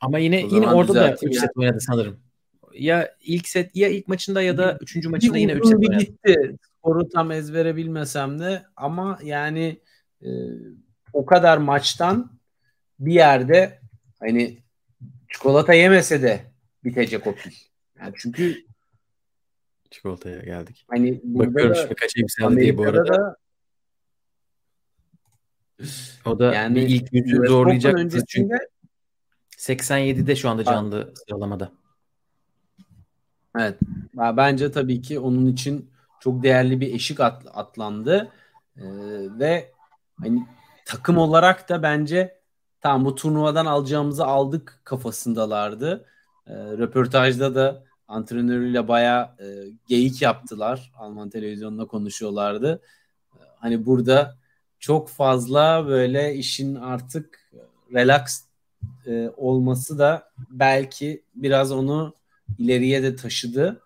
Ama yine yine orada da 3 set oynadı sanırım. Ya ilk set ya ilk maçında ya da 3. maçında yine 3 set oynadı. Gitti. Skoru tam ezbere bilmesem de ama yani e, o kadar maçtan bir yerde hani çikolata yemese de bitecek o pil. Yani çünkü çikolataya geldik. Hani Bakıyorum şimdi kaça yükseldi diye bu arada. Da, o da yani bir ilk yüzü zorlayacak. Öncesinde, çünkü 87'de şu anda canlı ha. sıralamada. Evet. Bence tabii ki onun için çok değerli bir eşik at, atlandı. Ee, ve hani takım olarak da bence tamam bu turnuvadan alacağımızı aldık kafasındalardı. Ee, röportajda da antrenörüyle bayağı e, geyik yaptılar. Alman televizyonunda konuşuyorlardı. Hani burada çok fazla böyle işin artık relax e, olması da belki biraz onu ileriye de taşıdı.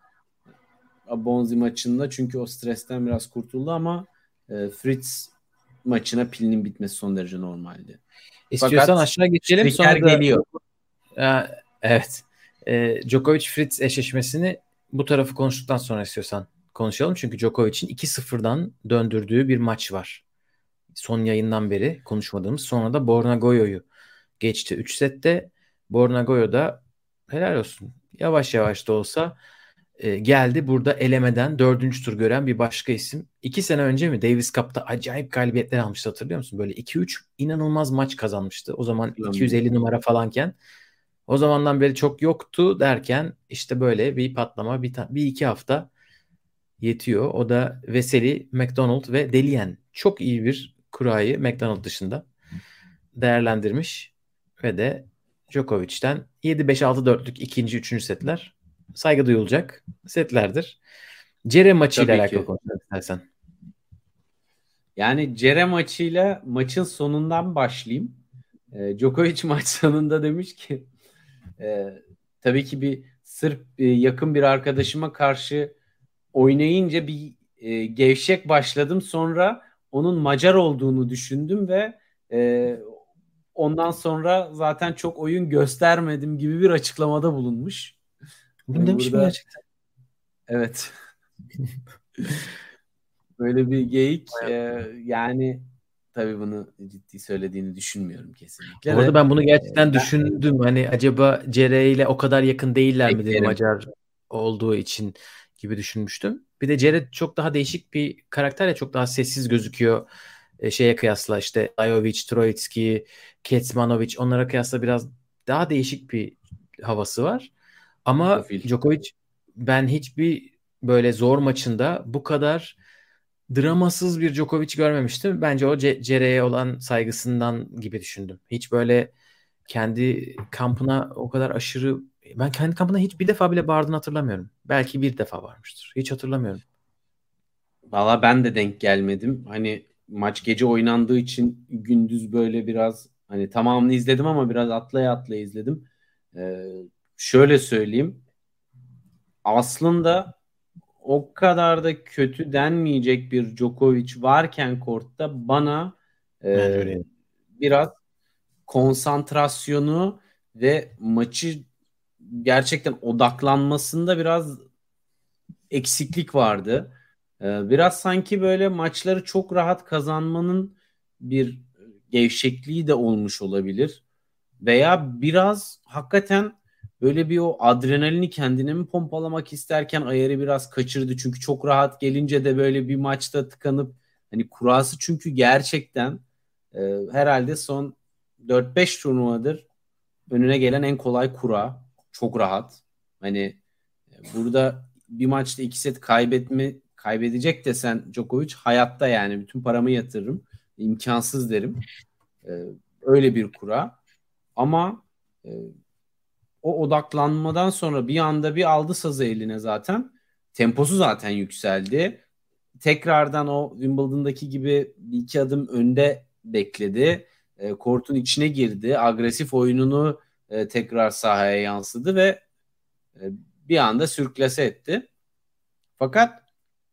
Bonzi maçında çünkü o stresten biraz kurtuldu ama e, Fritz maçına pilinin bitmesi son derece normaldi. İstiyorsan Fakat aşağı geçelim sonra da... geliyor. Ee, evet e, Djokovic-Fritz eşleşmesini bu tarafı konuştuktan sonra istiyorsan konuşalım. Çünkü Djokovic'in 2-0'dan döndürdüğü bir maç var. Son yayından beri konuşmadığımız. Sonra da Borna Goyo'yu geçti 3 sette. Borna Goyo da helal olsun. Yavaş yavaş da olsa e, geldi. Burada elemeden dördüncü tur gören bir başka isim. İki sene önce mi Davis Cup'ta acayip galibiyetler almıştı hatırlıyor musun? Böyle 2-3 inanılmaz maç kazanmıştı. O zaman 250 numara falanken O zamandan beri çok yoktu derken işte böyle bir patlama bir, bir iki hafta yetiyor. O da Veseli, McDonald ve Deliyen. Çok iyi bir kurayı McDonald dışında değerlendirmiş ve de Djokovic'ten 7-5-6-4'lük ikinci, üçüncü setler saygı duyulacak setlerdir. Cere maçıyla ile alakalı konuşalım istersen. Yani Cere maçıyla maçın sonundan başlayayım. E, Djokovic maç sonunda demiş ki e, tabii ki bir sırf e, yakın bir arkadaşıma karşı oynayınca bir e, gevşek başladım. Sonra onun Macar olduğunu düşündüm ve e, ondan sonra zaten çok oyun göstermedim gibi bir açıklamada bulunmuş. Bunu demiş mi gerçekten? Evet. Böyle bir geyik e, yani tabii bunu ciddi söylediğini düşünmüyorum kesinlikle. Bu arada ben bunu gerçekten düşündüm. Hani acaba Cere ile o kadar yakın değiller mi dedim Macar olduğu için gibi düşünmüştüm. Bir de Jared çok daha değişik bir karakter ya çok daha sessiz gözüküyor. E, şeye kıyasla işte Lajovic, Troitski, Kecmanovic onlara kıyasla biraz daha değişik bir havası var. Ama. Djokovic ben hiçbir böyle zor maçında bu kadar dramasız bir Djokovic görmemiştim. Bence o Cere'ye olan saygısından gibi düşündüm. Hiç böyle kendi kampına o kadar aşırı ben kendi kampına hiç bir defa bile bağırdığını hatırlamıyorum. Belki bir defa varmıştır. Hiç hatırlamıyorum. Valla ben de denk gelmedim. Hani maç gece oynandığı için gündüz böyle biraz hani tamamını izledim ama biraz atlaya atlaya izledim. Ee, şöyle söyleyeyim. Aslında o kadar da kötü denmeyecek bir Djokovic varken kortta bana e, biraz konsantrasyonu ve maçı gerçekten odaklanmasında biraz eksiklik vardı. Ee, biraz sanki böyle maçları çok rahat kazanmanın bir gevşekliği de olmuş olabilir. Veya biraz hakikaten böyle bir o adrenalini kendine mi pompalamak isterken ayarı biraz kaçırdı. Çünkü çok rahat gelince de böyle bir maçta tıkanıp hani kurası çünkü gerçekten e, herhalde son 4-5 turnuvadır önüne gelen en kolay kura. Çok rahat. Hani burada bir maçta iki set kaybetme kaybedecek desen Djokovic hayatta yani bütün paramı yatırırım. imkansız derim. Ee, öyle bir kura. Ama e, o odaklanmadan sonra bir anda bir aldı sazı eline zaten. Temposu zaten yükseldi. Tekrardan o Wimbledon'daki gibi bir iki adım önde bekledi. E, kortun içine girdi. Agresif oyununu e, tekrar sahaya yansıdı ve e, bir anda sürklase etti. Fakat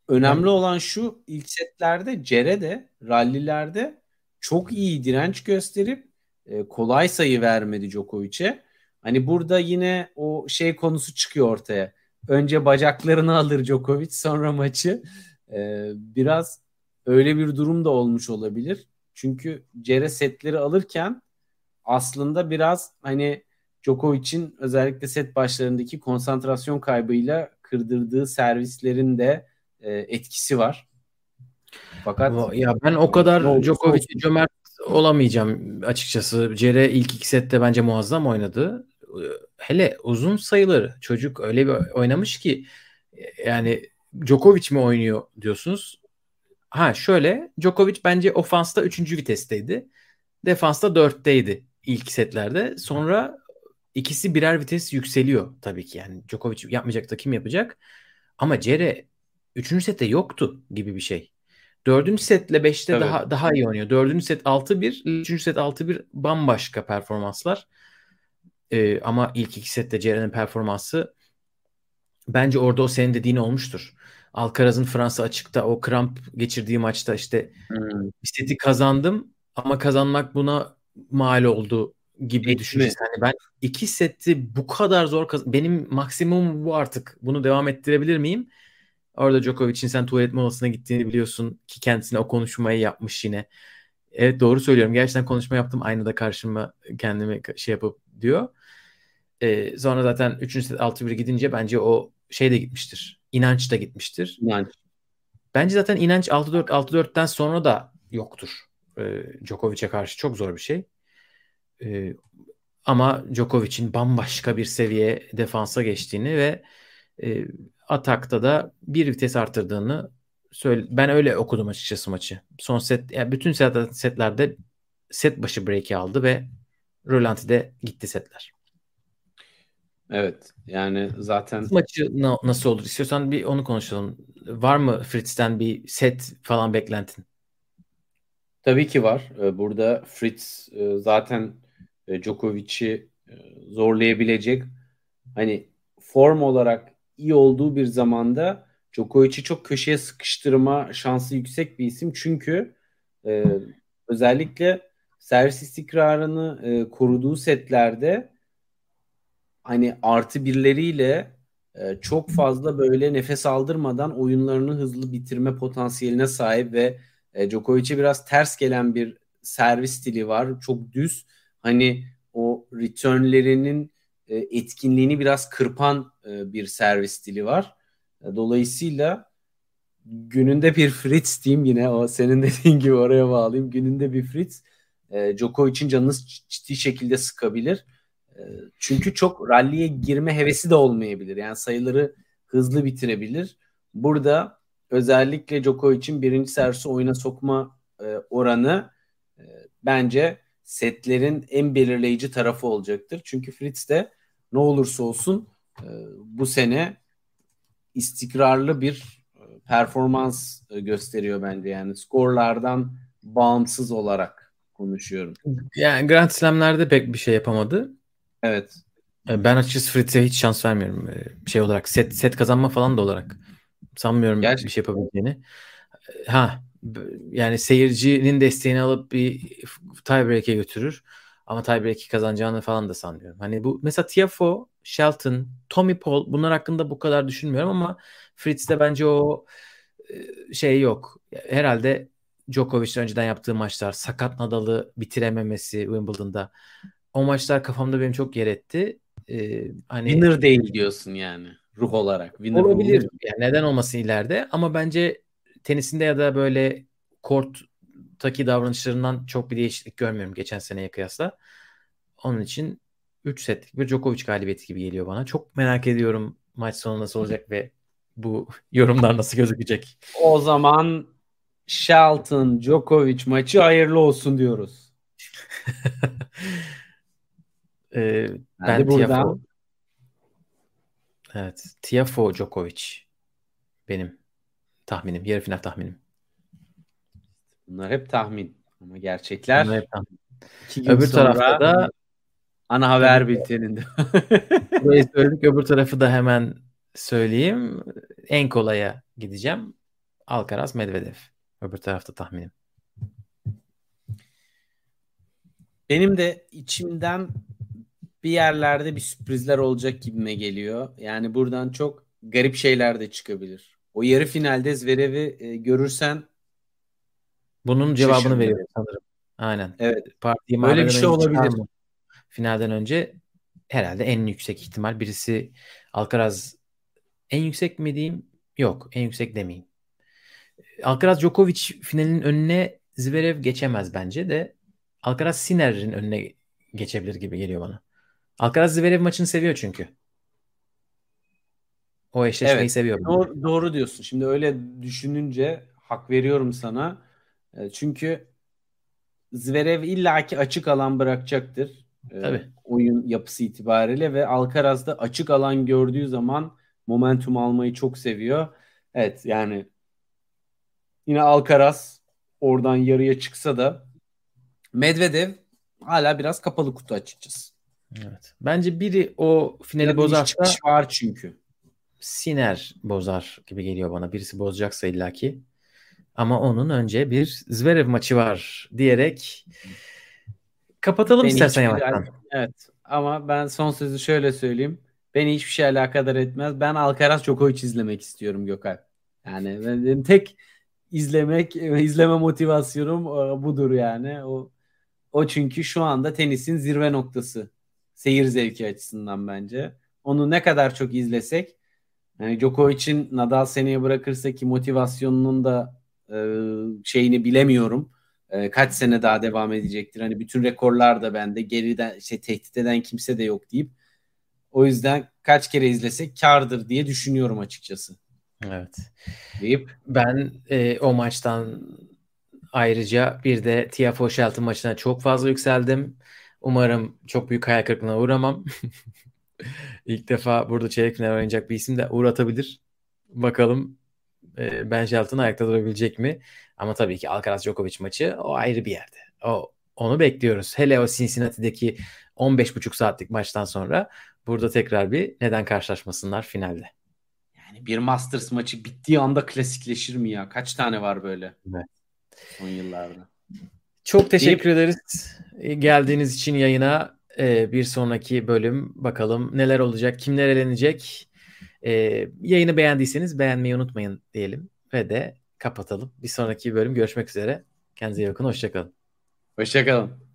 önemli evet. olan şu ilk setlerde Cere de rallilerde çok iyi direnç gösterip e, kolay sayı vermedi Djokovic'e. Hani burada yine o şey konusu çıkıyor ortaya. Önce bacaklarını alır Djokovic sonra maçı. E, biraz öyle bir durum da olmuş olabilir. Çünkü Cere setleri alırken aslında biraz hani Djokovic'in özellikle set başlarındaki konsantrasyon kaybıyla kırdırdığı servislerin de e, etkisi var. Fakat ya ben o kadar Djokovic'e cömert olamayacağım açıkçası. Cere ilk iki sette bence muazzam oynadı. Hele uzun sayıları çocuk öyle bir oynamış ki yani Djokovic mi oynuyor diyorsunuz. Ha şöyle Djokovic bence ofansta 3. vitesteydi. Defansta 4'teydi ilk setlerde. Sonra ikisi birer vites yükseliyor tabii ki. Yani Djokovic yapmayacak da kim yapacak? Ama Cere 3. sette yoktu gibi bir şey. 4. setle 5'te daha daha iyi oynuyor. 4. set 6-1, 3. set 6-1 bambaşka performanslar. Ee, ama ilk iki sette Ceren'in performansı bence orada o senin dediğin olmuştur. Alcaraz'ın Fransa açıkta o kramp geçirdiği maçta işte hmm. seti kazandım ama kazanmak buna mal oldu gibi düşüncesi. Yani ben iki seti bu kadar zor kaz- benim maksimum bu artık. Bunu devam ettirebilir miyim? Orada Djokovic'in sen tuvalet molasına gittiğini biliyorsun ki kendisine o konuşmayı yapmış yine. Evet doğru söylüyorum. Gerçekten konuşma yaptım. Aynada karşıma kendimi şey yapıp diyor. Ee, sonra zaten 3. set 6-1 gidince bence o şey de gitmiştir. İnanç da gitmiştir. İnanç. Bence zaten inanç 6-4 6-4'ten sonra da yoktur. Ee, Djokovic'e karşı çok zor bir şey. Ee, ama Djokovic'in bambaşka bir seviye defansa geçtiğini ve e, atakta da bir vites arttırdığını söyle ben öyle okudum açıkçası maçı. Son set yani bütün set, setlerde set başı break'i aldı ve rölantide gitti setler. Evet yani zaten maçı na- nasıl olur istiyorsan bir onu konuşalım. Var mı Fritz'ten bir set falan beklentin? Tabii ki var. Ee, burada Fritz e, zaten e, Djokovic'i e, zorlayabilecek hani form olarak iyi olduğu bir zamanda Djokovic'i çok köşeye sıkıştırma şansı yüksek bir isim. Çünkü özellikle servis istikrarını koruduğu setlerde hani artı birleriyle e, çok fazla böyle nefes aldırmadan oyunlarını hızlı bitirme potansiyeline sahip ve e, Djokovic'e biraz ters gelen bir servis stili var. Çok düz. Hani o returnlerinin e, etkinliğini biraz kırpan e, bir servis stili var. E, dolayısıyla gününde bir Fritz diyeyim yine o senin dediğin gibi oraya bağlayayım. Gününde bir Fritz e, Djokovic'in canını ciddi şekilde sıkabilir. Çünkü çok ralliye girme hevesi de olmayabilir. Yani sayıları hızlı bitirebilir. Burada özellikle Djokovic'in birinci servisi oyuna sokma e, oranı e, bence setlerin en belirleyici tarafı olacaktır. Çünkü Fritz de ne olursa olsun e, bu sene istikrarlı bir performans gösteriyor bence. Yani skorlardan bağımsız olarak konuşuyorum. Yani Grand Slam'lerde pek bir şey yapamadı. Evet. E, ben açıkçası Fritz'e hiç şans vermiyorum. E, şey olarak set set kazanma falan da olarak sanmıyorum Gerçekten. bir şey yapabileceğini. E, ha yani seyircinin desteğini alıp bir tiebreak'e götürür. Ama tiebreak'i kazanacağını falan da sanmıyorum. Hani bu mesela Tiafo, Shelton, Tommy Paul bunlar hakkında bu kadar düşünmüyorum ama Fritz'te bence o şey yok. Herhalde Djokovic'le önceden yaptığı maçlar, sakat Nadal'ı bitirememesi Wimbledon'da o maçlar kafamda benim çok yer etti. Ee, hani winner değil diyorsun yani ruh olarak. Winner olabilir. Olur. Yani neden olmasın ileride ama bence tenisinde ya da böyle korttaki davranışlarından çok bir değişiklik görmüyorum geçen seneye kıyasla. Onun için 3 setlik bir Djokovic galibiyeti gibi geliyor bana. Çok merak ediyorum maç sonu nasıl olacak ve bu yorumlar nasıl gözükecek. O zaman Shelton Djokovic maçı hayırlı olsun diyoruz. Ee, ben buradan... Tiafo. Evet. Tiafo Djokovic. Benim tahminim. Yarı final tahminim. Bunlar hep tahmin. Ama gerçekler Bunlar hep tahmin. Öbür tarafta da ana haber bülteninde. Burayı söyledik. Öbür tarafı da hemen söyleyeyim. En kolaya gideceğim. Alcaraz Medvedev. Öbür tarafta tahminim. Benim de içimden bir yerlerde bir sürprizler olacak gibime geliyor. Yani buradan çok garip şeyler de çıkabilir. O yarı finalde Zverev'i e, görürsen bunun cevabını veriyorum sanırım. Aynen. Evet. Partiyi Öyle bir şey olabilir. Finalden önce herhalde en yüksek ihtimal birisi Alcaraz en yüksek mi diyeyim? Yok, en yüksek demeyeyim. Alcaraz Djokovic finalin önüne Zverev geçemez bence de Alcaraz Sinner'in önüne geçebilir gibi geliyor bana. Alcaraz Zverev maçını seviyor çünkü. O eşleşmeyi evet, seviyor. Doğru, doğru diyorsun. Şimdi öyle düşününce hak veriyorum sana. E, çünkü Zverev illaki açık alan bırakacaktır. E, Tabii. Oyun yapısı itibariyle ve Alcaraz da açık alan gördüğü zaman momentum almayı çok seviyor. Evet yani yine Alcaraz oradan yarıya çıksa da Medvedev hala biraz kapalı kutu açıkçası. Evet. Bence biri o finali ya bozarsa var çünkü. Siner bozar gibi geliyor bana. Birisi bozacaksa illaki. Ama onun önce bir Zverev maçı var diyerek kapatalım Beni istersen yavaştan. Evet. Ama ben son sözü şöyle söyleyeyim. Beni hiçbir şey alakadar etmez. Ben Alcaraz Djokovic izlemek istiyorum Gökhan. Yani benim tek izlemek, izleme motivasyonum e, budur yani. O o çünkü şu anda tenisin zirve noktası seyir zevki açısından bence. Onu ne kadar çok izlesek yani Djokovic'in Nadal seneye bırakırsa ki motivasyonunun da e, şeyini bilemiyorum. e, kaç sene daha devam edecektir. Hani bütün rekorlar da bende. Geriden şey tehdit eden kimse de yok deyip o yüzden kaç kere izlesek kardır diye düşünüyorum açıkçası. Evet. Deyip ben e, o maçtan ayrıca bir de Tiafoe Shelton maçına çok fazla yükseldim. Umarım çok büyük hayal kırıklığına uğramam. İlk defa burada çeyrek final oynayacak bir isim de uğratabilir. Bakalım e, Ben Shelton ayakta durabilecek mi? Ama tabii ki Alcaraz Djokovic maçı o ayrı bir yerde. O onu bekliyoruz. Hele o Cincinnati'deki 15,5 saatlik maçtan sonra burada tekrar bir neden karşılaşmasınlar finalde. Yani bir Masters maçı bittiği anda klasikleşir mi ya? Kaç tane var böyle? Evet. Son yıllarda. Çok teşekkür Deyip, ederiz geldiğiniz için yayına. Ee, bir sonraki bölüm bakalım neler olacak, kimler elenecek. Ee, yayını beğendiyseniz beğenmeyi unutmayın diyelim ve de kapatalım. Bir sonraki bölüm görüşmek üzere. Kendinize iyi bakın. Hoşçakalın. Hoşçakalın.